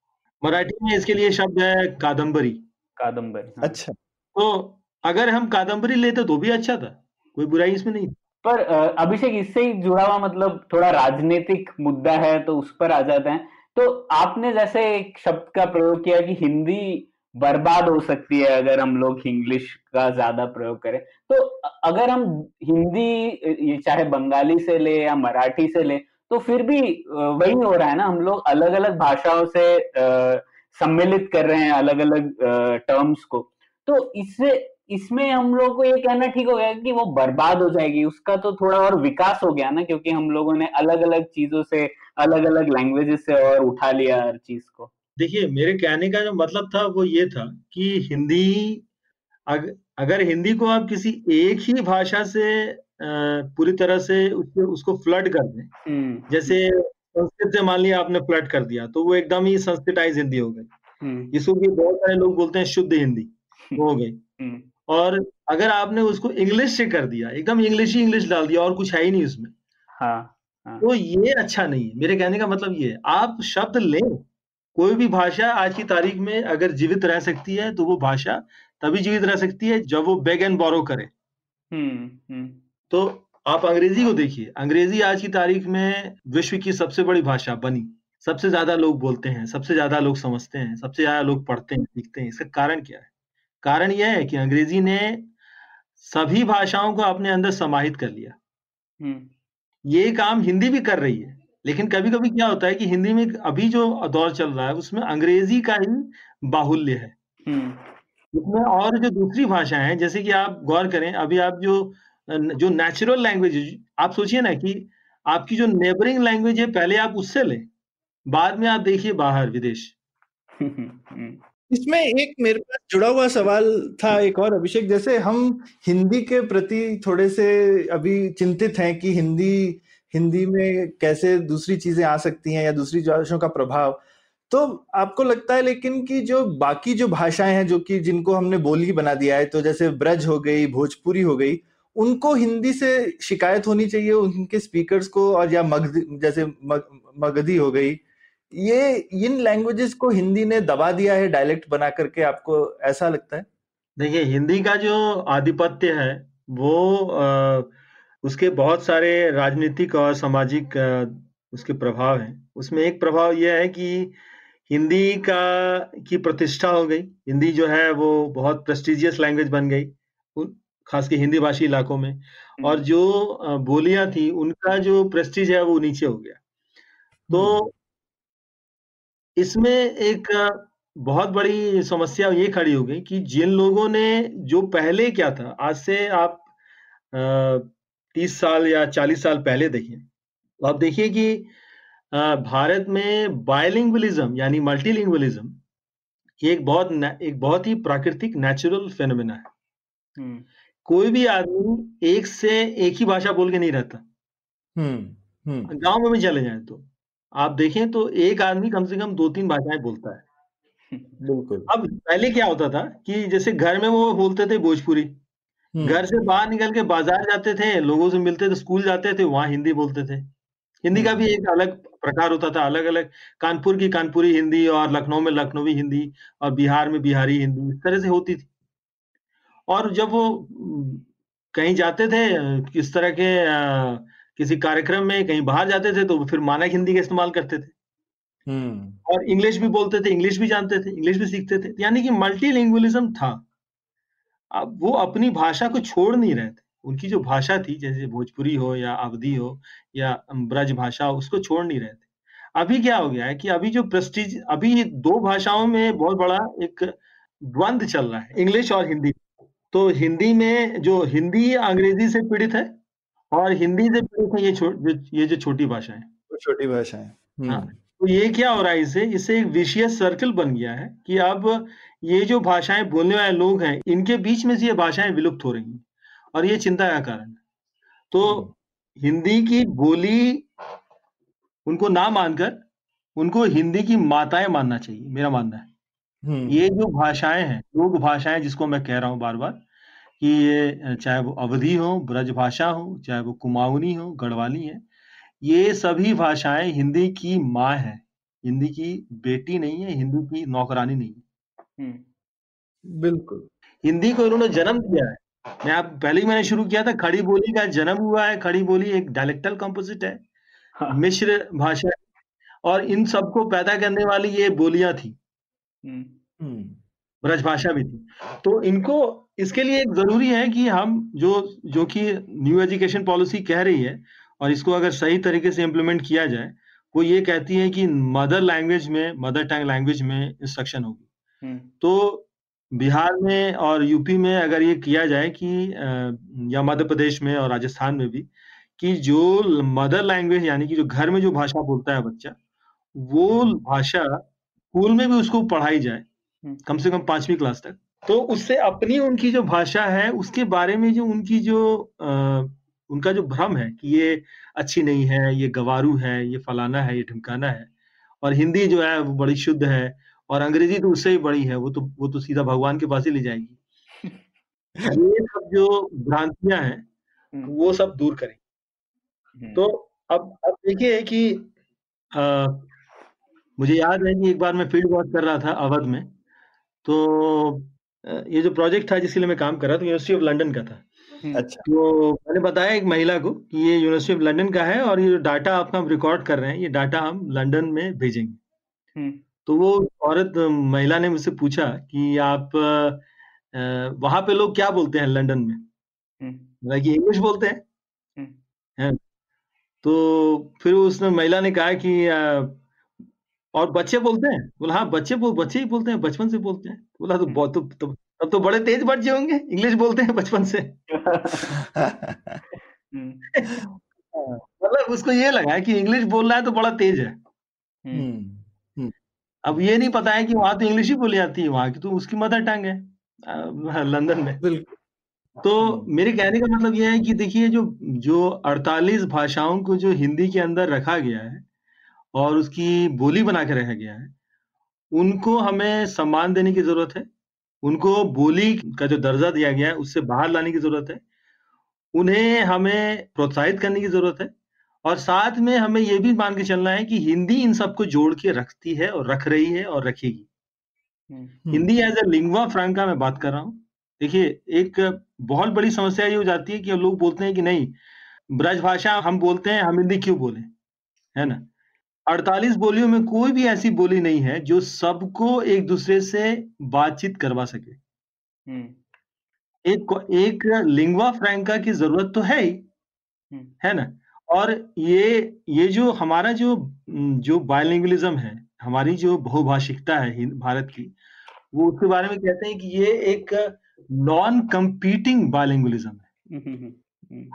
मराठी में इसके लिए शब्द है कादम्बरी कादम्बरी हाँ। अच्छा। तो अगर हम कादम्बरी लेते तो भी अच्छा था कोई बुराई इसमें नहीं। पर अभिषेक इससे ही जुड़ा हुआ मतलब थोड़ा राजनीतिक मुद्दा है तो उस पर आ जाते हैं। तो आपने जैसे एक शब्द का प्रयोग किया कि हिंदी बर्बाद हो सकती है अगर हम लोग इंग्लिश का ज़्यादा प्रयोग करें। तो अगर हम हिंदी ये चाहे बंगाली से ले या मराठी से ले तो फिर भी वही हो रहा है ना हम लोग अलग अलग भाषाओं से सम्मिलित कर रहे हैं अलग अलग टर्म्स को। तो इससे इसमें हम लोग को ये कहना ठीक हो गया कि वो बर्बाद हो जाएगी। उसका तो थोड़ा और विकास हो गया ना क्योंकि हम लोगों ने अलग अलग चीज़ों से अलग अलग लैंग्वेजेस से और उठा लिया हर चीज़ को। देखिए मेरे कहने का जो मतलब था वो ये था कि हिंदी अग, अगर हिंदी को आप किसी एक ही भाषा से पूरी तरह से उसको उसको फ्लड कर दें। हम्म। जैसे संस्कृत से मान लिया आपने फ्लड कर दिया तो वो एकदम ही संस्कृताइज हिंदी हो गई। हम्म। जिसको कि बहुत सारे लोग बोलते हैं शुद्ध हिंदी वो हो गई। हम्म। और अगर आपने उसको इंग्लिश से कर दिया एकदम इंग्लिश ही इंग्लिश डाल दिया और कुछ है ही नहीं उसमें। हाँ तो ये अच्छा नहीं है। मेरे कहने का मतलब ये है आप शब्द लें कोई भी भाषा आज की तारीख में अगर जीवित रह सकती है तो वो भाषा तभी जीवित रह सकती है जब वो बेग एंड बोरो करे। हम्म हम्म। तो आप अंग्रेज़ी को देखिए। अंग्रेज़ी आज की तारीख में विश्व की सबसे बड़ी भाषा बनी। सबसे ज़्यादा लोग बोलते हैं सबसे ज़्यादा लोग समझते हैं सबसे ज़्यादा लोग पढ़ते हैं सीखते हैं। इसका कारण क्या है? कारण यह है कि अंग्रेज़ी ने सभी भाषाओं को अपने अंदर समाहित कर लिया। हम्म। ये काम हिंदी भी कर रही है। लेकिन कभी कभी क्या होता है कि हिंदी में अभी जो दौर चल रहा है उसमें अंग्रेज़ी का ही बाहुल्य है। हम्म। इसमें और जो दूसरी भाषाएँ हैं जैसे कि आप गौर करें अभी आप जो जो नेचुरल लैंग्वेज आप सोचिए ना कि आपकी जो नेबरिंग लैंग्वेज है, पहले आप उससे लें, बाद में आप देखिए बाहर, विदेश। इसमें एक मेरे पास जुड़ा हुआ सवाल था, एक और अभिषेक, जैसे हम हिंदी के प्रति थोड़े से अभी चिंतित हैं कि हिंदी हिंदी में कैसे दूसरी चीज़ें आ सकती हैं या दूसरी भाषाओं का प्रभाव। तो आपको लगता है लेकिन कि जो बाकी जो भाषाएँ हैं, जो कि जिनको हमने बोली बना दिया है तो जैसे ब्रज हो गई, भोजपुरी हो गई उनको हिंदी से शिकायत होनी चाहिए उनके स्पीकर्स को और या मगध जैसे मग, मगधी हो गई। ये इन लैंग्वेजेस को हिंदी ने दबा दिया है डायलेक्ट बना करके आपको ऐसा लगता है? देखिए हिंदी का जो आधिपत्य है वो आ, उसके बहुत सारे राजनीतिक और सामाजिक उसके प्रभाव हैं। उसमें एक प्रभाव यह है कि हिंदी का की प्रतिष्ठा हो गई। हिंदी जो है वो बहुत प्रेस्टिजियस लैंग्वेज बन गई। खास के हिंदी भाषी इलाकों में। और जो बोलियाँ थी उनका जो प्रेस्टीज है वो नीचे हो गया। तो इसमें एक बहुत बड़ी समस्या ये खड़ी हो गई कि जिन लोगों ने जो पहले क्या था आज से आप तीस साल या चालीस साल पहले देखिए तो आप देखिए कि भारत में बायलिंगुअलिज्म यानी मल्टीलिंगुअलिज्म एक बहुत एक बहुत ही प्राकृतिक नेचुरल फेनोमेना है। कोई भी आदमी एक से एक ही भाषा बोल के नहीं रहता। गाँव में भी चले जाए तो। आप देखें तो एक आदमी कम से कम दो तीन भाषाएँ बोलता है। बिल्कुल। अब पहले क्या होता था कि जैसे घर में वो बोलते थे भोजपुरी। घर से बाहर निकल के बाज़ार जाते थे लोगों से मिलते थे स्कूल जाते थे वहाँ हिंदी बोलते थे। हिंदी का भी एक अलग प्रकार होता था अलग अलग कानपुर की कानपुरी हिंदी और लखनऊ में लखनवी हिंदी और बिहार में बिहारी हिंदी इस तरह से होती थी। और जब वो कहीं जाते थे किस तरह के आ, किसी कार्यक्रम में कहीं बाहर जाते थे तो फिर मानक हिंदी का इस्तेमाल करते थे। और इंग्लिश भी बोलते थे इंग्लिश भी जानते थे इंग्लिश भी सीखते थे यानी कि मल्टीलिंगुअलिज्म था। अब वो अपनी भाषा को छोड़ नहीं रहे थे। उनकी जो भाषा थी जैसे भोजपुरी हो या अवधि हो या ब्रज भाषा हो उसको छोड़ नहीं रहे थे। अभी क्या हो गया है कि अभी जो प्रेस्टीज अभी दो भाषाओं में बहुत बड़ा एक द्वंद चल रहा है इंग्लिश और हिंदी तो हिंदी में जो हिंदी अंग्रेज़ी से पीड़ित है और हिंदी से पीड़ित है ये छो, ये जो छोटी भाषा है। छोटी भाषा है हाँ तो ये क्या हो रहा है इससे इससे एक विशेष सर्कल बन गया है कि अब ये जो भाषाएँ बोलने वाले लोग हैं इनके बीच में से ये भाषाएँ विलुप्त हो रही हैं और ये चिंता का कारण है। तो हिंदी की बोली उनको ना मानकर उनको हिंदी की माताएँ मानना चाहिए मेरा मानना है। हम्म। ये जो भाषाएँ हैं लोक भाषाएँ जिसको मैं कह रहा हूँ बार बार कि ये चाहे वो अवधि हो ब्रज भाषा हो चाहे वो कुमाऊनी हो गढ़वाली है ये सभी भाषाएँ हिंदी की माँ है हिंदी की बेटी नहीं है हिंदी की नौकरानी नहीं है हम्म। बिल्कुल हिंदी को इन्होंने जन्म दिया है मैं आप पहले ही मैंने शुरू किया था खड़ी बोली का जन्म हुआ है खड़ी बोली एक डायलेक्टल कंपोजिट है हाँ। मिश्र भाषा है और इन सबको पैदा करने वाली ये बोलियाँ थी हम्म। ब्रज भाषा भी थी। तो इनको इसके लिए एक ज़रूरी है कि हम जो जो कि न्यू एजुकेशन पॉलिसी कह रही है और इसको अगर सही तरीके से इम्प्लीमेंट किया जाए वो ये कहती है कि मदर लैंग्वेज में मदर टंग लैंग्वेज में इंस्ट्रक्शन होगी। हम्म। तो बिहार में और यूपी में अगर ये किया जाए कि या मध्य प्रदेश में और राजस्थान में भी कि जो मदर लैंग्वेज यानी कि जो घर में जो भाषा बोलता है बच्चा वो भाषा स्कूल में भी उसको पढ़ाई जाए हम्म। कम से कम पांचवी क्लास तक तो उससे अपनी उनकी जो भाषा है उसके बारे में जो उनकी जो आ, उनका जो भ्रम है कि ये अच्छी नहीं है ये गवारू है ये फलाना है ये ढिमकाना है और हिंदी जो है वो बड़ी शुद्ध है और अंग्रेज़ी तो उससे ही बड़ी है वो तो वो तो सीधा भगवान के पास ही ले जाएगी ये सब जो भ्रांतियाँ हैं हम्म। वो सब दूर करें हम्म। तो अब अब देखिए कि आ, मुझे याद है कि एक बार मैं फ़ील्ड वर्क कर रहा था अवध में तो ये जो प्रोजेक्ट था जिसके लिए मैं काम कर रहा था यूनिवर्सिटी ऑफ़ लंदन का था। हम्म। अच्छा। तो मैंने बताया एक महिला को कि ये यूनिवर्सिटी ऑफ़ लंदन का है और ये जो डाटा आपका हम रिकॉर्ड कर रहे हैं ये डाटा हम लंदन में भेजेंगे। हम्म। तो वो औरत महिला ने मुझसे पूछा कि आप वहाँ पे लोग क्या बोलते हैं लंदन में? मतलब कि इंग्लिश बोलते हैं। है। तो फिर उसने महिला ने कहा कि और बच्चे बोलते हैं बोला हाँ बच्चे बोल बच्चे ही बोलते हैं बचपन से बोलते हैं। बोला तो बहुत तो, तो तब तो बड़े तेज बच्चे होंगे इंग्लिश बोलते हैं बचपन से। मतलब उसको ये लगा कि इंग्लिश बोल रहा है तो बड़ा तेज है। अब ये नहीं पता है कि वहाँ तो इंग्लिश ही बोली जाती है वहाँ की तो उसकी मदर टंग है लंदन में। तो मेरे कहने का मतलब यह है कि देखिए जो जो 48 भाषाओं को जो हिंदी के अंदर रखा गया है और उसकी बोली बना के रखा गया है। उनको हमें सम्मान देने की ज़रूरत है। उनको बोली का जो दर्जा दिया गया है उससे बाहर लाने की ज़रूरत है। उन्हें हमें प्रोत्साहित करने की ज़रूरत है। और साथ में हमें यह भी मान के चलना है कि हिंदी इन सबको जोड़ के रखती है और रख रही है और रखेगी। Hindi as a lingua franca मैं बात कर रहा हूँ। देखिए एक बहुत बड़ी समस्या ये हो जाती है कि लोग बोलते हैं कि नहीं ब्रज भाषा हम बोलते हैं हम हिंदी क्यों बोले? है ना? अड़तालीस बोलियों में कोई भी ऐसी बोली नहीं है जो सबको एक दूसरे से बातचीत करवा सके। एक एक लिंगवा फ्रैंका की ज़रूरत तो है ही। है ना? और ये ये जो हमारा जो जो बायोलिंगुअलिज्म है हमारी जो बहुभाषिकता है भारत की वो उसके बारे में कहते हैं कि ये एक नॉन कंपीटिंग बायोलिंगुअलिज्म है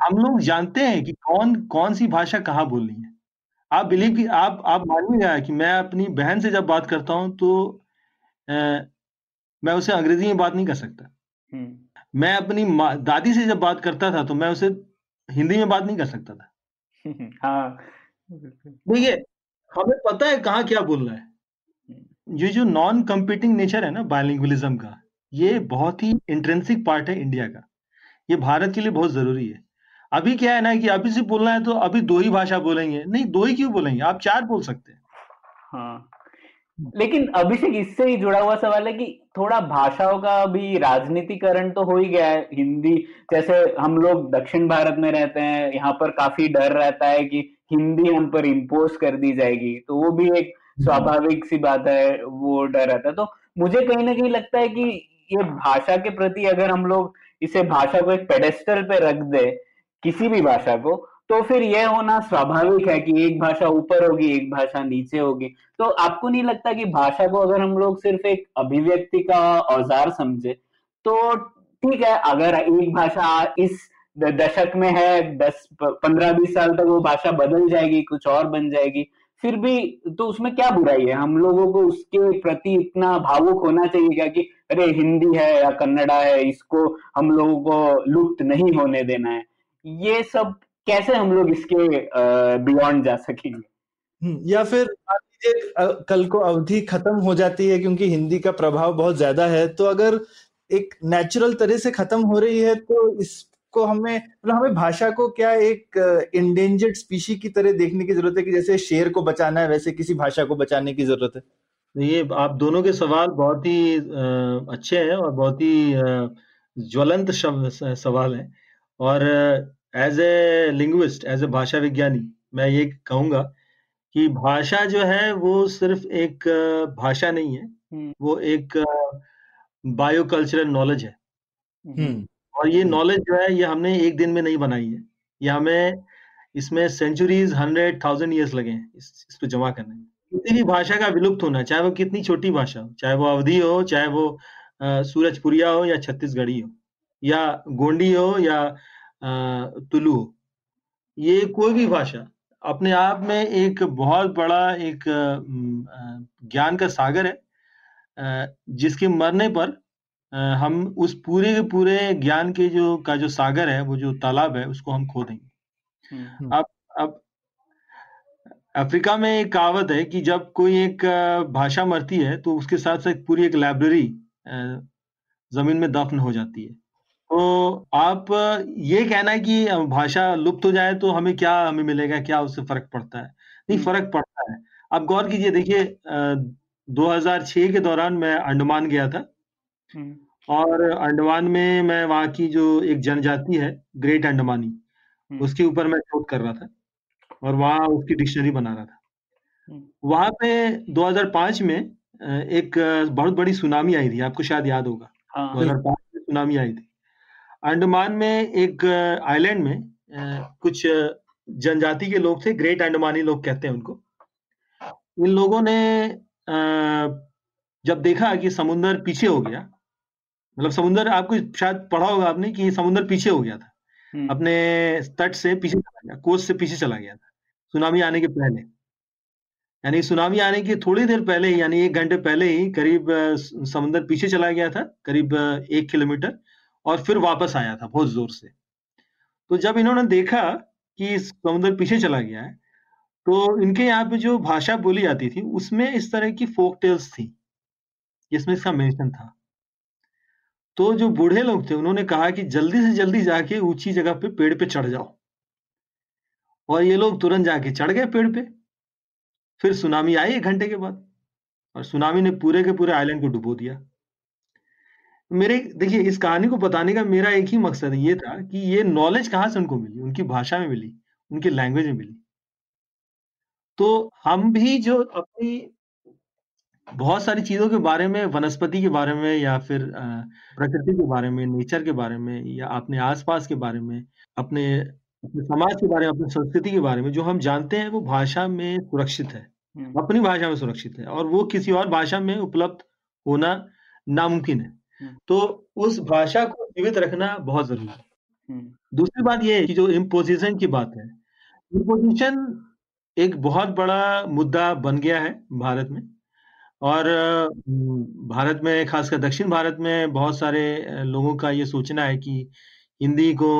हम लोग जानते हैं कि कौन कौन सी भाषा कहाँ बोलनी है। आप बिलीव की आप आप मानिएगा कि मैं अपनी बहन से जब बात करता हूँ तो आ, मैं उसे अंग्रेज़ी में बात नहीं कर सकता। मैं अपनी दादी से जब बात करता था तो मैं उसे हिंदी में बात नहीं कर सकता था। हाँ। देखिए हमें पता है कहाँ क्या बोल रहा है। ये जो नॉन कंपीटिंग नेचर है ना बायलिंगुअलिज्म का ये बहुत ही इंट्रेंसिक पार्ट है इंडिया का। ये भारत के लिए बहुत ज़रूरी है। अभी क्या है ना कि अभी से बोलना है तो अभी दो ही भाषा बोलेंगे। नहीं दो ही क्यों बोलेंगे? आप चार बोल सकते हैं। हाँ। लेकिन अभिषेक इससे ही जुड़ा हुआ सवाल है कि थोड़ा भाषाओं का भी राजनीतिकरण तो हो ही गया है। हिंदी जैसे हम लोग दक्षिण भारत में रहते हैं यहाँ पर काफ़ी डर रहता है कि हिंदी हम पर इम्पोज कर दी जाएगी। तो वो भी एक स्वाभाविक सी बात है वो डर रहता है। तो मुझे कहीं ना कहीं लगता है कि ये भाषा के प्रति अगर हम लोग इसे भाषा को एक पेडेस्टल पे रख दे किसी भी भाषा को तो फिर यह होना स्वाभाविक है कि एक भाषा ऊपर होगी, एक भाषा नीचे होगी। तो आपको नहीं लगता कि भाषा को अगर हम लोग सिर्फ़ एक अभिव्यक्ति का औज़ार समझे तो ठीक है, अगर एक भाषा इस दशक में है, दस, पंद्रह, बीस साल तक वो भाषा बदल जाएगी, कुछ और बन जाएगी, फिर भी तो उसमें क्या बुराई है? हम लोगों को उसके प्रति इतना भावुक होना चाहिए क्या कि, अरे, हिंदी है या कन्नड़ा है, इसको हम लोगों को लुप्त नहीं होने देना है। ये सब कैसे हम लोग इसके बियॉन्ड जा सकेंगे? हम्म, या फिर कल को अवधि खत्म हो जाती है क्योंकि हिंदी का प्रभाव बहुत ज़्यादा है तो अगर एक नेचुरल तरह से खत्म हो रही है तो इसको हमें मतलब हमें भाषा को क्या एक इंडेंजर्ड स्पीशी की तरह देखने की ज़रूरत है कि जैसे शेर को बचाना है वैसे किसी भाषा को बचाने की ज़रूरत है? ये आप दोनों के सवाल बहुत ही अच्छे हैं और बहुत ही ज्वलंत सवाल हैं। और as a linguist as a भाषा विज्ञानी मैं ये कहूँगा कि भाषा जो है वो सिर्फ़ एक भाषा नहीं है हम्म। वो एक बायो कल्चरल नॉलेज है हम्म। और ये नॉलेज जो है ये हमने एक दिन में नहीं बनाई है ये हमें इसमें सेंचुरीज हंड्रेड थाउज़ेंड ईयर्स लगे हैं इस, इस पे जमा करने में किसी भी भाषा का विलुप्त होना चाहे वो कितनी छोटी भाषा हो चाहे वो अवधि हो चाहे वो सूरजपुरिया हो या छत्तीसगढ़ी हो या गोंडी हो या तुलु। ये कोई भी भाषा अपने आप में एक बहुत बड़ा एक ज्ञान का सागर है जिसके मरने पर हम उस पूरे के पूरे ज्ञान के जो का जो सागर है वो जो तालाब है उसको हम खो देंगे। अब अब अफ्रीका में एक कहावत है कि जब कोई एक भाषा मरती है तो उसके साथ साथ पूरी एक लाइब्रेरी ज़मीन में दफन हो जाती है। तो आप ये कहना है कि भाषा लुप्त हो जाए तो हमें क्या हमें मिलेगा क्या उससे फ़र्क पड़ता है? नहीं हम्म। फ़र्क पड़ता है। आप गौर कीजिए देखिए 2006 के दौरान मैं अंडमान गया था। हम्म। और अंडमान में मैं वहाँ की जो एक जनजाति है ग्रेट अंडमानी हम्म। उसके ऊपर मैं शोध कर रहा था और वहाँ उसकी डिक्शनरी बना रहा था। वहाँ पे 2005 में एक बहुत बड़ी सुनामी आई थी आपको शायद याद होगा। हाँ, 2005 में सुनामी आई थी। अंडमान में एक आइलैंड में कुछ जनजाति के लोग थे ग्रेट अंडमानी लोग कहते हैं उनको। इन लोगों ने जब देखा कि समुन्द्र पीछे हो गया मतलब समुन्द्र आपको शायद पढ़ा होगा आपने कि समुन्द्र पीछे हो गया था। हम्म। अपने तट से पीछे चला गया कोस्ट से पीछे चला गया था सुनामी आने के पहले। यानी सुनामी आने के थोड़ी देर पहले ही यानी एक घंटे पहले ही करीब समुन्द्र पीछे चला गया था करीब एक किलोमीटर। और फिर वापस आया था बहुत ज़ोर से। तो जब इन्होंने देखा कि समुद्र पीछे चला गया है तो इनके यहाँ पे जो भाषा बोली जाती थी, उसमें इस तरह की फोक टेल्स थी, जिसमें इसका मेंशन था। तो जो बूढ़े लोग थे, उन्होंने कहा कि जल्दी से जल्दी जाके ऊँची जगह पे पेड़ पे चढ़ जाओ। और ये लोग तुरंत जाके चढ़ गए पेड़ पे। फिर सुनामी आई एक घंटे के बाद, और सुनामी ने पूरे के पूरे आइलैंड को डुबो दिया। मेरे देखिए इस कहानी को बताने का मेरा एक ही मकसद ये था कि ये नॉलेज कहाँ से उनको मिली उनकी भाषा में मिली उनकी लैंग्वेज में मिली तो हम भी जो अपनी बहुत सारी चीज़ों के बारे में वनस्पति के बारे में या फिर प्रकृति के बारे में नेचर के बारे में या अपने आसपास के बारे में अपने अपने समाज के बारे में अपनी संस्कृति के बारे में जो हम जानते हैं वो भाषा में सुरक्षित है हम्म। अपनी भाषा में सुरक्षित है और वो किसी और भाषा में उपलब्ध होना नामुमकिन है। तो उस भाषा को जीवित रखना बहुत ज़रूरी है। हम्म। दूसरी बात यह है कि जो इम्पोजिशन की बात है इम्पोजिशन एक बहुत बड़ा मुद्दा बन गया है भारत में और भारत में खासकर दक्षिण भारत में बहुत सारे लोगों का ये सोचना है कि हिंदी को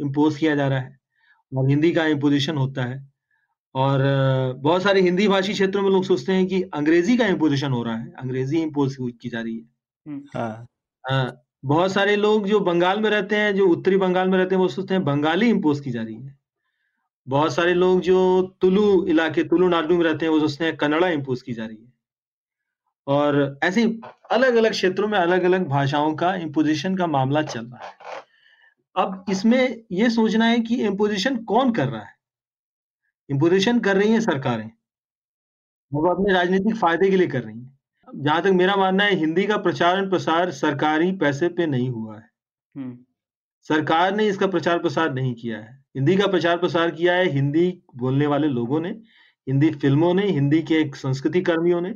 इम्पोज किया जा रहा है और हिंदी का इम्पोजिशन होता है और बहुत सारे हिंदी भाषी क्षेत्रों में लोग सोचते हैं कि अंग्रेज़ी का इम्पोजिशन हो रहा है अंग्रेज़ी इम्पोज की जा रही है। हाँ। हाँ, बहुत सारे लोग जो बंगाल में रहते हैं जो उत्तरी बंगाल में रहते हैं वो सोचते हैं बंगाली इम्पोज की जा रही है। बहुत सारे लोग जो तुलु इलाके तुलु नाडु में रहते हैं वो सोचते हैं कन्नड़ा इम्पोज की जा रही है। और ऐसे अलग अलग क्षेत्रों में अलग अलग भाषाओं का इम्पोजिशन का मामला चल रहा है। अब इसमें यह सोचना है कि इम्पोजिशन कौन कर रहा है? इम्पोजिशन कर रही है सरकारें। वो अपने राजनीतिक फ़ायदे के लिए कर रही हैं। जहाँ तक मेरा मानना है हिंदी का प्रचार प्रसार सरकारी पैसे पे नहीं हुआ है। सरकार ने इसका प्रचार प्रसार नहीं किया है। हिंदी का प्रचार प्रसार किया है हिंदी बोलने वाले लोगों ने हिंदी फ़िल्मों ने हिंदी के संस्कृति कर्मियों ने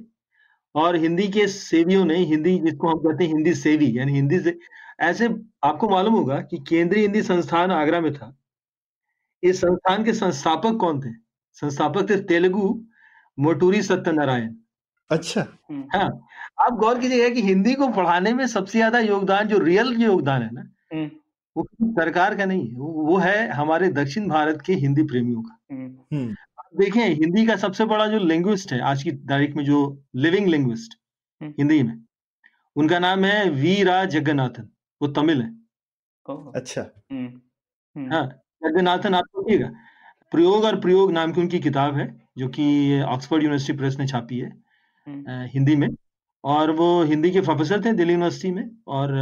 और हिंदी के सेवियों ने हिंदी जिसको हम कहते हैं हिंदी सेवी यानी हिंदी से ऐसे आपको मालूम होगा कि केंद्रीय हिंदी संस्थान आगरा में था। इस संस्थान के संस्थापक कौन थे? संस्थापक थे तेलुगु मोटूरी सत्यनारायण। अच्छा। हम्म, हाँ आप गौर कीजिएगा कि हिंदी को पढ़ाने में सबसे ज़्यादा योगदान जो रियल योगदान है ना हम्म, वो सरकार का नहीं है वो वो है हमारे दक्षिण भारत के हिंदी प्रेमियों का। हम्म, आप देखें हिंदी का सबसे बड़ा जो लिंग्विस्ट है आज की तारीख में जो लिविंग लिंग्विस्ट। हिंदी में उनका नाम है वी रा जगन्नाथन वो तमिल है। अच्छा। हाँ जगन्नाथन आप देखिएगा प्रयोग और प्रयोग नाम की उनकी किताब है जो कि ऑक्सफोर्ड यूनिवर्सिटी प्रेस ने छापी है। हिंदी में। और वो हिंदी के प्रोफेसर थे दिल्ली यूनिवर्सिटी में और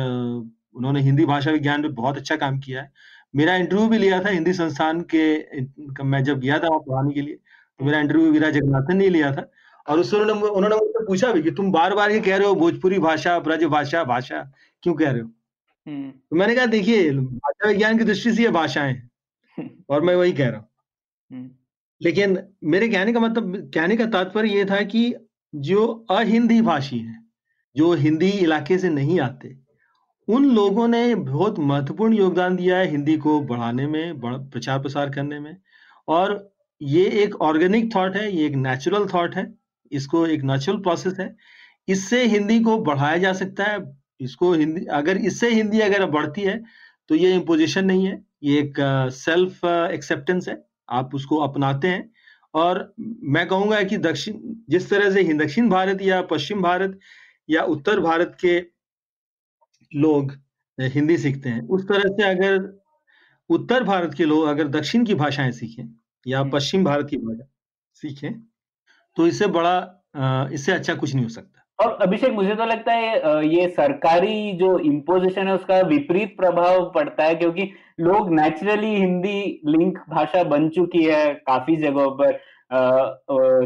उन्होंने हिंदी भाषा विज्ञान में बहुत अच्छा काम किया है। मेरा इंटरव्यू भी लिया था हिंदी संस्थान के मैं जब गया था वहाँ पढ़ाने के लिए तो मेरा इंटरव्यू वीरा जगन्नाथन ने लिया था। और उससे उन्होंने उन्होंने मुझसे पूछा भी कि तुम बार बार ये कह रहे हो भोजपुरी भाषा ब्रज भाषा भाषा क्यों कह रहे हो? हम्म, तो मैंने कहा देखिए भाषा विज्ञान की दृष्टि से ये भाषाएँ हैं और मैं वही कह रहा हूँ। हम्म, लेकिन मेरे कहने का मतलब कहने का तात्पर्य ये था कि जो अहिंदी भाषी हैं, जो हिंदी इलाके से नहीं आते, उन लोगों ने बहुत महत्वपूर्ण योगदान दिया है हिंदी को बढ़ाने में प्रचार प्रसार करने में। और ये एक ऑर्गेनिक थॉट है, ये एक नेचुरल थॉट है, इसको एक नेचुरल प्रोसेस है। इससे हिंदी को बढ़ाया जा सकता है, इसको हिंदी, अगर इससे हिंदी अगर बढ़ती है तो ये इम्पोजिशन नहीं है, ये एक सेल्फ एक्सेप्टेंस है, आप उसको अपनाते हैं। और मैं कहूँगा कि दक्षिण जिस तरह से दक्षिण भारत या पश्चिम भारत या उत्तर भारत के लोग हिंदी सीखते हैं उस तरह से अगर उत्तर भारत के लोग अगर दक्षिण की भाषाएँ सीखें या। पश्चिम भारत की भाषा सीखें तो इससे बड़ा इससे अच्छा कुछ नहीं हो सकता और अभिषेक, मुझे तो लगता है ये सरकारी जो इम्पोजिशन है, उसका विपरीत प्रभाव पड़ता है, क्योंकि लोग नेचुरली हिंदी लिंक भाषा बन चुकी है काफ़ी जगहों पर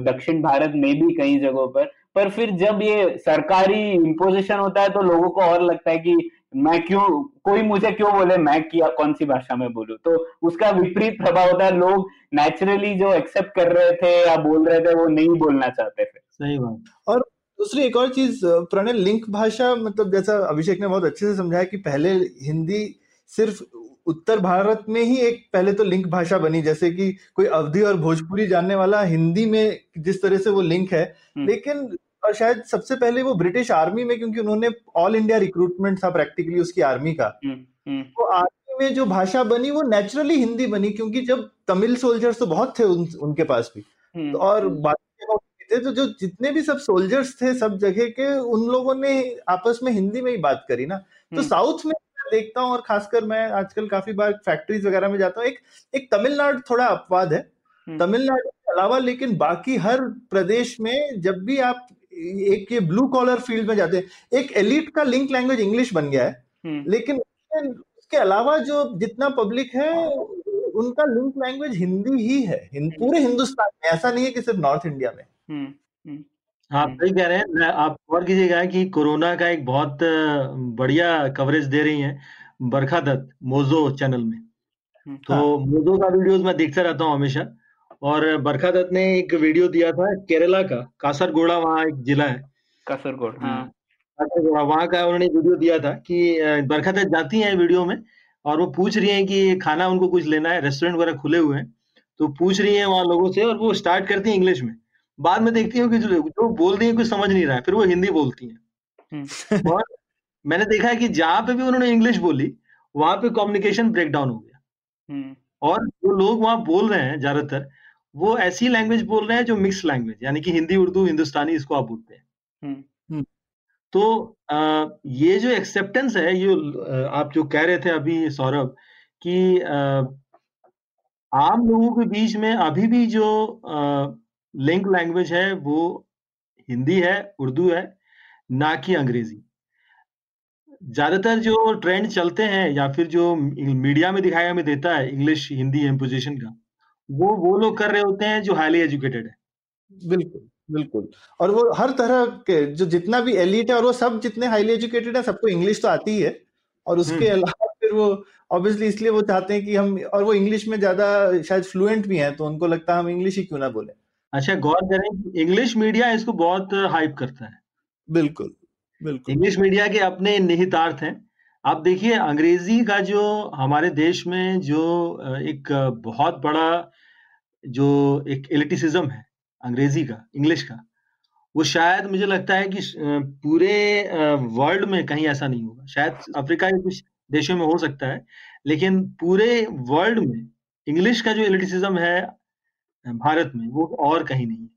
दक्षिण भारत में भी कई जगहों पर। पर फिर जब ये सरकारी इम्पोजिशन होता है तो लोगों को और लगता है कि मैं क्यों, कोई मुझे क्यों बोले, मैं किया, कौन सी भाषा में बोलूँ? तो उसका विपरीत प्रभाव होता है, लोग नेचुरली जो एक्सेप्ट कर रहे थे या बोल रहे थे, वो नहीं बोलना चाहते थे। सही बात। दूसरी एक और चीज़ प्रणय लिंक भाषा मतलब जैसा अभिषेक ने बहुत अच्छे से समझाया कि पहले हिंदी सिर्फ़ उत्तर भारत में ही एक पहले तो लिंक भाषा बनी जैसे कि कोई अवधि और भोजपुरी जानने वाला हिंदी में जिस तरह से वो लिंक है हम्म। लेकिन और शायद सबसे पहले वो ब्रिटिश आर्मी में क्योंकि उन्होंने ऑल इंडिया रिक्रूटमेंट था प्रैक्टिकली उसकी आर्मी का। हम्म, हम्म, तो आर्मी में जो भाषा बनी वो नेचुरली हिंदी बनी क्योंकि जब तमिल सोल्जर्स तो बहुत थे उन, उनके पास भी। तो और बाकी पे तो जो जितने भी सब सोल्जर्स थे सब जगह के उन लोगों ने आपस में हिंदी में ही बात करी ना। तो हम्म। साउथ में देखता हूँ और खासकर मैं आजकल काफ़ी बार फैक्ट्रीज वगैरह में जाता हूँ एक एक तमिलनाडु थोड़ा अपवाद है। हम्म। तमिलनाडु के अलावा लेकिन बाकी हर प्रदेश में जब भी आप एक ये ब्लू कॉलर फ़ील्ड में जाते हैं एक एलिट का लिंक लैंग्वेज इंग्लिश बन गया है। हम्म, लेकिन उसके अलावा जो जितना पब्लिक है उनका लिंक लैंग्वेज हिंदी ही है। पूरे हिंदुस्तान में ऐसा नहीं है कि सिर्फ़ नॉर्थ इंडिया में। हम्म, हम्म, आप। सही कह रहे हैं मैं- आप गौर कीजिएगा कि कोरोना का एक बहुत बढ़िया कवरेज दे रही हैं बरखा दत्त मोजो चैनल में तो हाँ। मोजो का वीडियोस मैं देखता रहता हूँ हमेशा और बरखा दत्त ने एक वीडियो दिया था केरला का कासरगोड़ा वहाँ एक जिला है कासरगोड हाँ कासरगोड़ा वहाँ का उन्होंने वीडियो दिया था कि बरखा दत्त जाती है वीडियो में और वो पूछ रही है कि खाना उनको कुछ लेना है रेस्टोरेंट वगैरह खुले हुए हैं तो पूछ रही है वहाँ लोगों से और वो स्टार्ट करती है इंग्लिश में बाद में देखती हूँ कि जो जो बोल रही हैं कुछ समझ नहीं रहा है फिर वो हिंदी बोलती हैं। हम्म, और मैंने देखा है कि जहाँ पे भी उन्होंने इंग्लिश बोली वहाँ पे कम्युनिकेशन ब्रेक डाउन हो गया। हम्म, और जो लोग वहाँ बोल रहे हैं ज़्यादातर वो ऐसी लैंग्वेज बोल रहे हैं जो मिक्स लैंग्वेज यानी कि हिंदी उर्दू हिंदुस्तानी इसको आप बोलते हैं। हम्म, तो आ, ये जो एक्सेप्टेंस है ये आप जो कह रहे थे अभी सौरभ कि अ, आम लोगों के बीच में अभी भी जो लिंक लैंग्वेज है वो हिंदी है उर्दू है ना कि अंग्रेज़ी। ज़्यादातर जो ट्रेंड चलते हैं या फिर जो मीडिया में दिखाया हमें देता है इंग्लिश हिंदी इम्पोजिशन का वो वो लोग कर रहे होते हैं जो हाईली एजुकेटेड है। बिल्कुल बिल्कुल। और वो हर तरह के जो जितना भी एलिट है और वो सब जितने हाईली एजुकेटेड है सबको इंग्लिश तो आती ही है। और उसके हम्म। अलावा फिर फिर वो ऑब्वियसली इसलिए वो चाहते हैं कि हम और वो इंग्लिश में ज़्यादा शायद फ्लुएंट भी हैं तो उनको लगता है हम इंग्लिश ही क्यों ना बोले। अच्छा गौर करें इंग्लिश मीडिया इसको बहुत हाइप करता है। बिल्कुल बिल्कुल। इंग्लिश मीडिया के अपने निहितार्थ हैं। आप देखिए अंग्रेज़ी का जो हमारे देश में जो एक बहुत बड़ा जो एक एलिटिसिज्म है अंग्रेज़ी का इंग्लिश का वो शायद मुझे लगता है कि पूरे वर्ल्ड में कहीं ऐसा नहीं होगा। शायद अफ्रीका के कुछ देशों में हो सकता है लेकिन पूरे वर्ल्ड में इंग्लिश का जो एलिटिसिज्म है भारत में वो और कहीं नहीं है।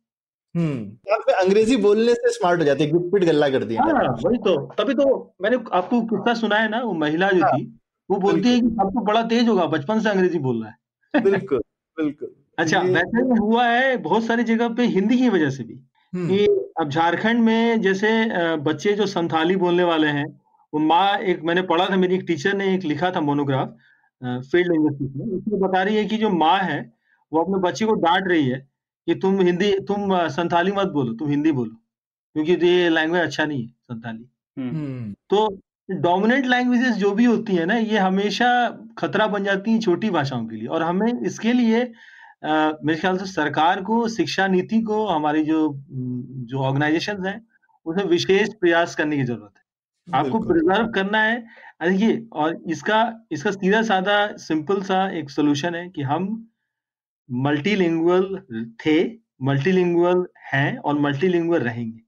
हम्म। अंग्रेज़ी बोलने से स्मार्ट हो जाते गुटपिट गल्ला कर दिया। हाँ वही तो। तभी तो मैंने आपको किस्सा सुना है ना वो महिला जो हाँ, थी वो बोलती है कि आपको बड़ा तेज होगा बचपन से अंग्रेज़ी बोल रहा है। बिल्कुल बिल्कुल। अच्छा वैसे हुआ है बहुत सारी जगह पे हिंदी की वजह से भी हम्म। कि अब झारखंड में जैसे बच्चे जो संथाली बोलने वाले हैं वो माँ एक मैंने पढ़ा था मेरी एक टीचर ने एक लिखा था मोनोग्राफ फ़ील्ड लिंग्विस्टिक्स में उसमें बता रही है कि जो माँ है वो अपने बच्चे को डांट रही है कि तुम हिंदी तुम संथाली मत बोलो तुम हिंदी बोलो क्योंकि तो ये लैंग्वेज अच्छा नहीं है संथाली। हम्म। हम्म। तो डोमिनेंट लैंग्वेजेस जो भी होती है ना ये हमेशा खतरा बन जाती है छोटी भाषाओं के लिए। और हमें इसके लिए मेरे ख्याल से सरकार को शिक्षा नीति को हमारी जो जो ऑर्गेनाइजेशन है उसमें विशेष प्रयास करने की ज़रूरत है। आपको प्रिजर्व करना है। देखिए और इसका इसका सीधा साधा सिंपल सा एक सोल्यूशन है कि हम मल्टीलिंगुअल थे मल्टीलिंगुअल हैं और मल्टीलिंगुअल रहेंगे।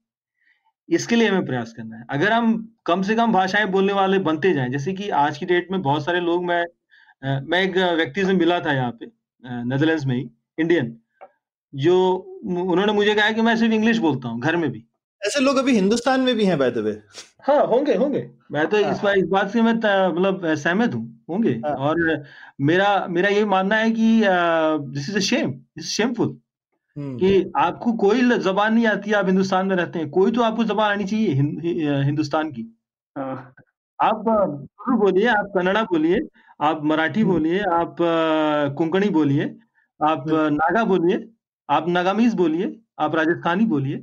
इसके लिए हमें प्रयास करना है। अगर हम कम से कम भाषाएँ बोलने वाले बनते जाएँ, जैसे कि आज की डेट में बहुत सारे लोग मैं मैं एक व्यक्ति से मिला था यहाँ पे नेदरलैंड्स में ही इंडियन जो उन्होंने मुझे कहा कि मैं सिर्फ़ इंग्लिश बोलता हूँ, घर में भी। ऐसे लोग अभी हिंदुस्तान में भी हैं बाय द वे हाँ होंगे होंगे। मैं तो हाँ. इस बात इस बात से मैं मतलब सहमत हूँ। होंगे। हाँ. और मेरा मेरा ये मानना है कि this is a shame this shameful कि आपको कोई जबान नहीं आती आप हिंदुस्तान में रहते हैं। कोई तो आपको जबान आनी चाहिए हिंदुस्तान की। हाँ. आप बोलिए आप कन्नड़ा बोलिए आप मराठी हम्म। बोलिए आप कोंकणी बोलिए आप नागा बोलिए आप नागामीज बोलिए आप राजस्थानी बोलिए।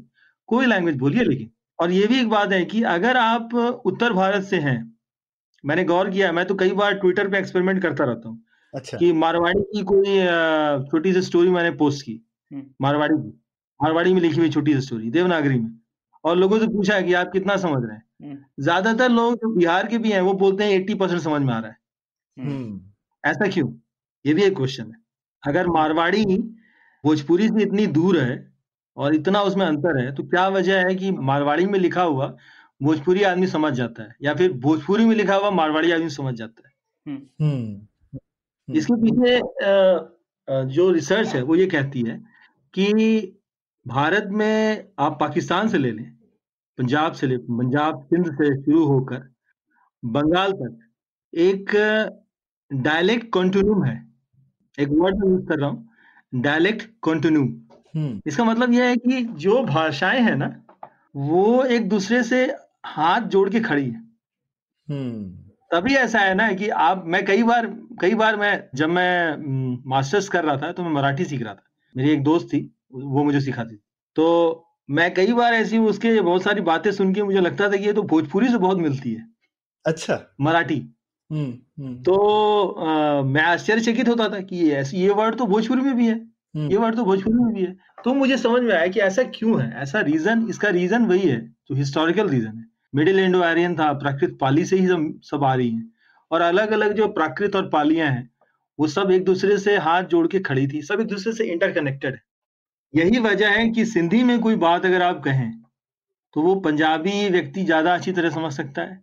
कोई लैंग्वेज बोलिए लेकिन। और ये भी एक बात है कि अगर आप उत्तर भारत से हैं मैंने गौर किया मैं तो कई बार ट्विटर पे एक्सपेरिमेंट करता रहता हूँ अच्छा। कि मारवाड़ी की कोई छोटी सी स्टोरी मैंने पोस्ट की। हम्म। मारवाड़ी की। मारवाड़ी में लिखी हुई छोटी सी स्टोरी देवनागरी में। और लोगों से पूछा कि आप कितना समझ रहे हैं। हम्म। ज़्यादातर लोग जो बिहार के भी हैं वो बोलते हैं एट्टी परसेंट समझ में आ रहा है। हम्म। ऐसा क्यों? ये भी एक क्वेश्चन है। अगर मारवाड़ी भोजपुरी से इतनी दूर है और इतना उसमें अंतर है तो क्या वजह है कि मारवाड़ी में लिखा हुआ भोजपुरी आदमी समझ जाता है या फिर भोजपुरी में लिखा हुआ मारवाड़ी आदमी समझ जाता है हम्म। हम्म। इसके पीछे जो रिसर्च है वो ये कहती है कि भारत में आप पाकिस्तान से ले लें पंजाब से ले पंजाब सिंध से शुरू होकर बंगाल तक एक डायलेक्ट कॉन्टिन्यूम है एक वर्ड यूज़ कर रहा हूँ डायलेक्ट कॉन्टिन्यूम हम्म। इसका मतलब यह है कि जो भाषाएँ हैं ना वो एक दूसरे से हाथ जोड़ के खड़ी है। हम्म। तभी ऐसा है ना कि आप मैं कई बार कई बार मैं जब मैं मास्टर्स कर रहा था तो मैं मराठी सीख रहा था। मेरी एक दोस्त थी वो मुझे सिखाती थी। तो मैं कई बार ऐसी उसके बहुत सारी बातें सुन के मुझे लगता था कि ये तो भोजपुरी से बहुत मिलती है। अच्छा। मराठी। हम्म, हम्म। तो आ, मैं आश्चर्यचकित होता था कि ये ऐसी ये वर्ड तो भोजपुरी में भी है। हम्म। ये वर्ड तो भोजपुरी में भी है। तो मुझे समझ में आया कि ऐसा क्यों है? ऐसा रीजन इसका रीजन वही है, जो हिस्टोरिकल रीजन है। मिडिल इंडो आर्यन था, प्राकृत पाली से ही सब सब आ रही है। और अलग अलग जो प्राकृत और पालियाँ हैं, वो सब एक दूसरे से हाथ जोड़ के खड़ी थी, सब एक दूसरे से इंटरकनेक्टेड है। यही वजह है कि सिंधी में कोई बात अगर आप कहें तो वो पंजाबी व्यक्ति ज़्यादा अच्छी तरह समझ सकता है।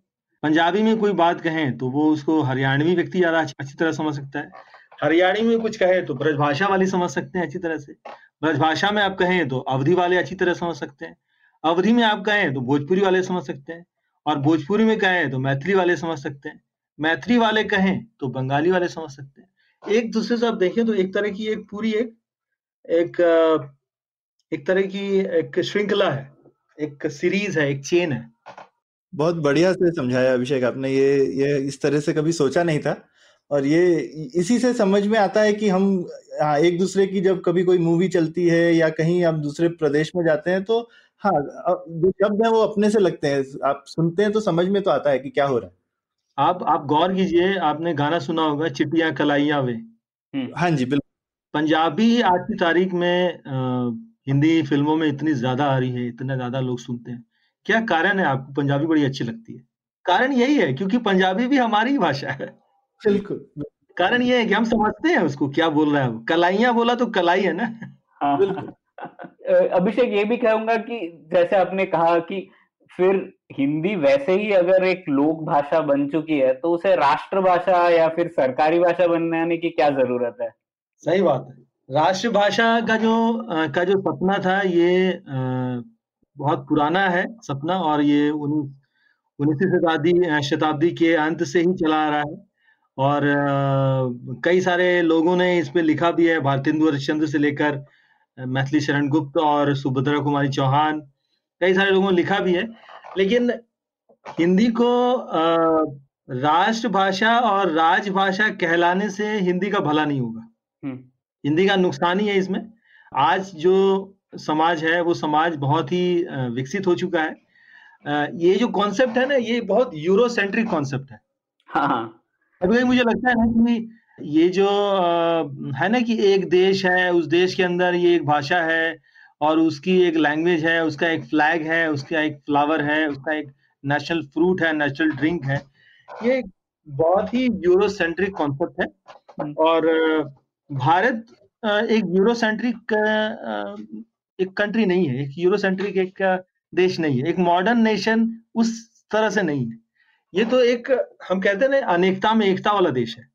पंजाबी में कोई बात कहें तो वो उसको हरियाणवी व्यक्ति ज़्यादा अच्छी तरह समझ सकता है। हरियाणी में कुछ कहे तो ब्रजभाषा वाले समझ सकते हैं अच्छी तरह से। ब्रजभाषा में आप कहें तो अवधि वाले अच्छी तरह समझ सकते हैं। अवधि में आप कहें तो भोजपुरी वाले समझ सकते हैं। और भोजपुरी में कहें तो मैथिली वाले समझ सकते हैं। मैथिली वाले कहें तो बंगाली वाले समझ सकते हैं। एक दूसरे से आप देखें तो एक तरह की एक पूरी एक एक एक तरह की एक श्रृंखला है, एक सीरीज़ है, एक चेन है। बहुत बढ़िया से समझाया अभिषेक आपने। ये ये इस तरह से कभी सोचा नहीं था। और ये इसी से समझ में आता है कि हम हाँ एक दूसरे की जब कभी कोई मूवी चलती है या कहीं आप दूसरे प्रदेश में जाते हैं तो हाँ जो शब्द है वो अपने से लगते हैं। आप सुनते हैं तो समझ में तो आता है कि क्या हो रहा है। आप आप गौर कीजिए आपने गाना सुना होगा चिटिया कलाइया वे। हाँ जी बिल्कुल। पंजाबी आज की तारीख में अ, हिंदी फ़िल्मों में इतनी ज़्यादा आ रही है इतना ज़्यादा लोग सुनते हैं। क्या कारण है? आपको पंजाबी बड़ी अच्छी लगती है। कारण यही है क्योंकि पंजाबी भी हमारी ही भाषा है। बिल्कुल। कारण ये है कि हम समझते हैं उसको क्या बोल रहा है कलाइया बोला तो कलाई है ना। हाँ। बिल्कुल। अभिषेक ये भी कहूँगा कि जैसे आपने कहा कि फिर हिंदी वैसे ही अगर एक लोक भाषा बन चुकी है तो उसे राष्ट्रभाषा या फिर सरकारी भाषा बनाने की क्या ज़रूरत है? सही बात है। राष्ट्रभाषा का जो का जो सपना था ये बहुत पुराना है सपना और ये उन्नीस उन्नीसवीं शताब्दी शताब्दी के अंत से ही चला आ रहा है। और कई सारे लोगों ने इस पे लिखा भी है भारतेंदु हरिश्चंद्र से लेकर मैथिली शरण गुप्त और सुभद्रा कुमारी चौहान कई सारे लोगों ने लिखा भी है। लेकिन हिंदी को राष्ट्रभाषा और राजभाषा कहलाने से हिंदी का भला नहीं होगा। हम्म, हिंदी का नुकसान ही है इसमें। आज जो समाज है वो समाज बहुत ही विकसित हो चुका है। ये जो कॉन्सेप्ट है ना ये बहुत यूरोसेंट्रिक कॉन्सेप्ट है हाँ। कभी मुझे लगता है ना कि ये जो है ना कि एक देश है उस देश के अंदर ये एक भाषा है और उसकी एक लैंग्वेज है उसका एक फ्लैग है उसका एक फ्लावर है उसका एक नेशनल फ्रूट है नेशनल ड्रिंक है। ये बहुत ही यूरोसेंट्रिक कॉन्सेप्ट है और भारत एक यूरोसेंट्रिक एक कंट्री नहीं है एक यूरोसेंट्रिक एक देश नहीं है एक मॉडर्न नेशन उस तरह से नहीं है। ये तो एक हम कहते हैं ना अनेकता में एकता वाला देश है।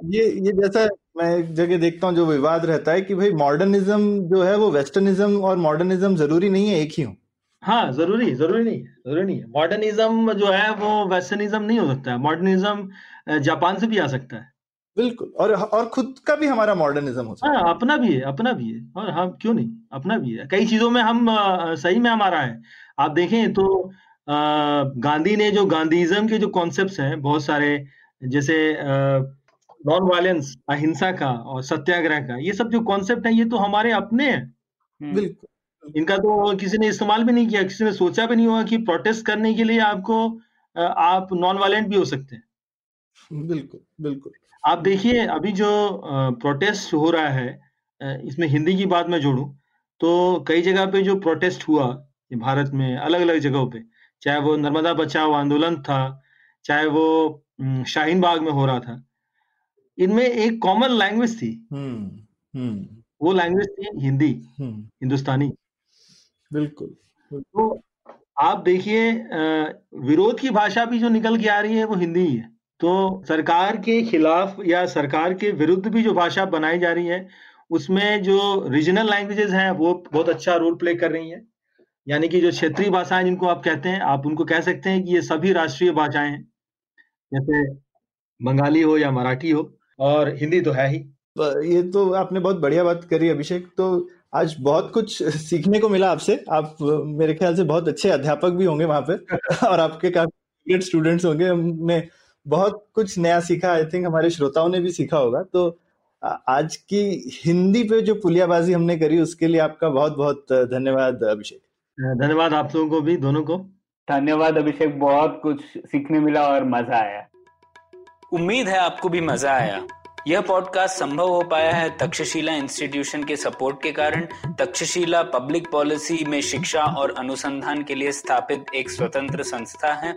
ये ये जैसा मैं एक जगह देखता हूँ जो विवाद रहता है कि भाई मॉडर्निज्म जो है वो वेस्टर्निज्म और मॉडर्निज्म ज़रूरी नहीं है एक ही हो। हाँ ज़रूरी ज़रूरी नहीं ज़रूरी नहीं है। मॉडर्निज्म जो है वो वेस्टर्निज्म नहीं हो सकता है। मॉडर्निज्म जापान से भी आ सकता है। बिल्कुल और और खुद का भी हमारा मॉडर्निज्म हो सकता है हाँ। अपना भी है अपना भी है। और हम क्यों नहीं? अपना भी है। कई चीज़ों में हम सही में हमारा है। आप देखें तो गांधी ने जो गांधीज्म के जो कॉन्सेप्ट्स हैं बहुत सारे जैसे नॉन वायलेंस अहिंसा का और सत्याग्रह का ये सब जो कॉन्सेप्ट है ये तो हमारे अपने हैं। हम्म, बिल्कुल। इनका तो किसी ने इस्तेमाल भी नहीं किया किसी ने सोचा भी नहीं हुआ कि प्रोटेस्ट करने के लिए आपको आप नॉन वायलेंट भी हो सकते हैं। बिल्कुल बिल्कुल। आप देखिए अभी जो प्रोटेस्ट हो रहा है इसमें हिंदी की बात मैं जोड़ूं तो कई जगह पे जो प्रोटेस्ट हुआ भारत में अलग अलग जगहों पे चाहे वो नर्मदा बचाओ आंदोलन था चाहे वो शाहीन बाग में हो रहा था। इनमें एक कॉमन लैंग्वेज थी। हम्म हम्म। वो लैंग्वेज थी हिंदी हम्म। हिंदुस्तानी। बिल्कुल। तो आप देखिए विरोध की भाषा भी जो निकल के आ रही है वो हिंदी ही है। तो सरकार के खिलाफ या सरकार के विरुद्ध भी जो भाषा बनाई जा रही है उसमें जो रीजनल लैंग्वेजेस हैं वो बहुत अच्छा रोल प्ले कर रही हैं। यानी कि जो क्षेत्रीय भाषाएँ जिनको आप कहते हैं आप उनको कह सकते हैं कि ये सभी राष्ट्रीय भाषाएँ हैं। जैसे बंगाली हो या मराठी हो और हिंदी तो है ही। ये तो आपने बहुत बढ़िया बात करी अभिषेक। तो आज बहुत कुछ सीखने को मिला आपसे। आप मेरे ख्याल से बहुत अच्छे अध्यापक भी होंगे वहाँ पे और आपके काफ़ी स्टूडेंट्स होंगे। हमने बहुत कुछ नया सीखा। आई थिंक हमारे श्रोताओं ने भी सीखा होगा। तो आज की हिंदी पे जो पुलियाबाजी हमने करी उसके लिए आपका बहुत बहुत धन्यवाद अभिषेक। धन्यवाद आप लोगों को भी दोनों को। धन्यवाद अभिषेक बहुत कुछ सीखने मिला और मज़ा आया। उम्मीद है आपको भी मज़ा आया। यह पॉडकास्ट संभव हो पाया है तक्षशिला इंस्टीट्यूशन के सपोर्ट के कारण। तक्षशिला पब्लिक पॉलिसी में शिक्षा और अनुसंधान के लिए स्थापित एक स्वतंत्र संस्था है।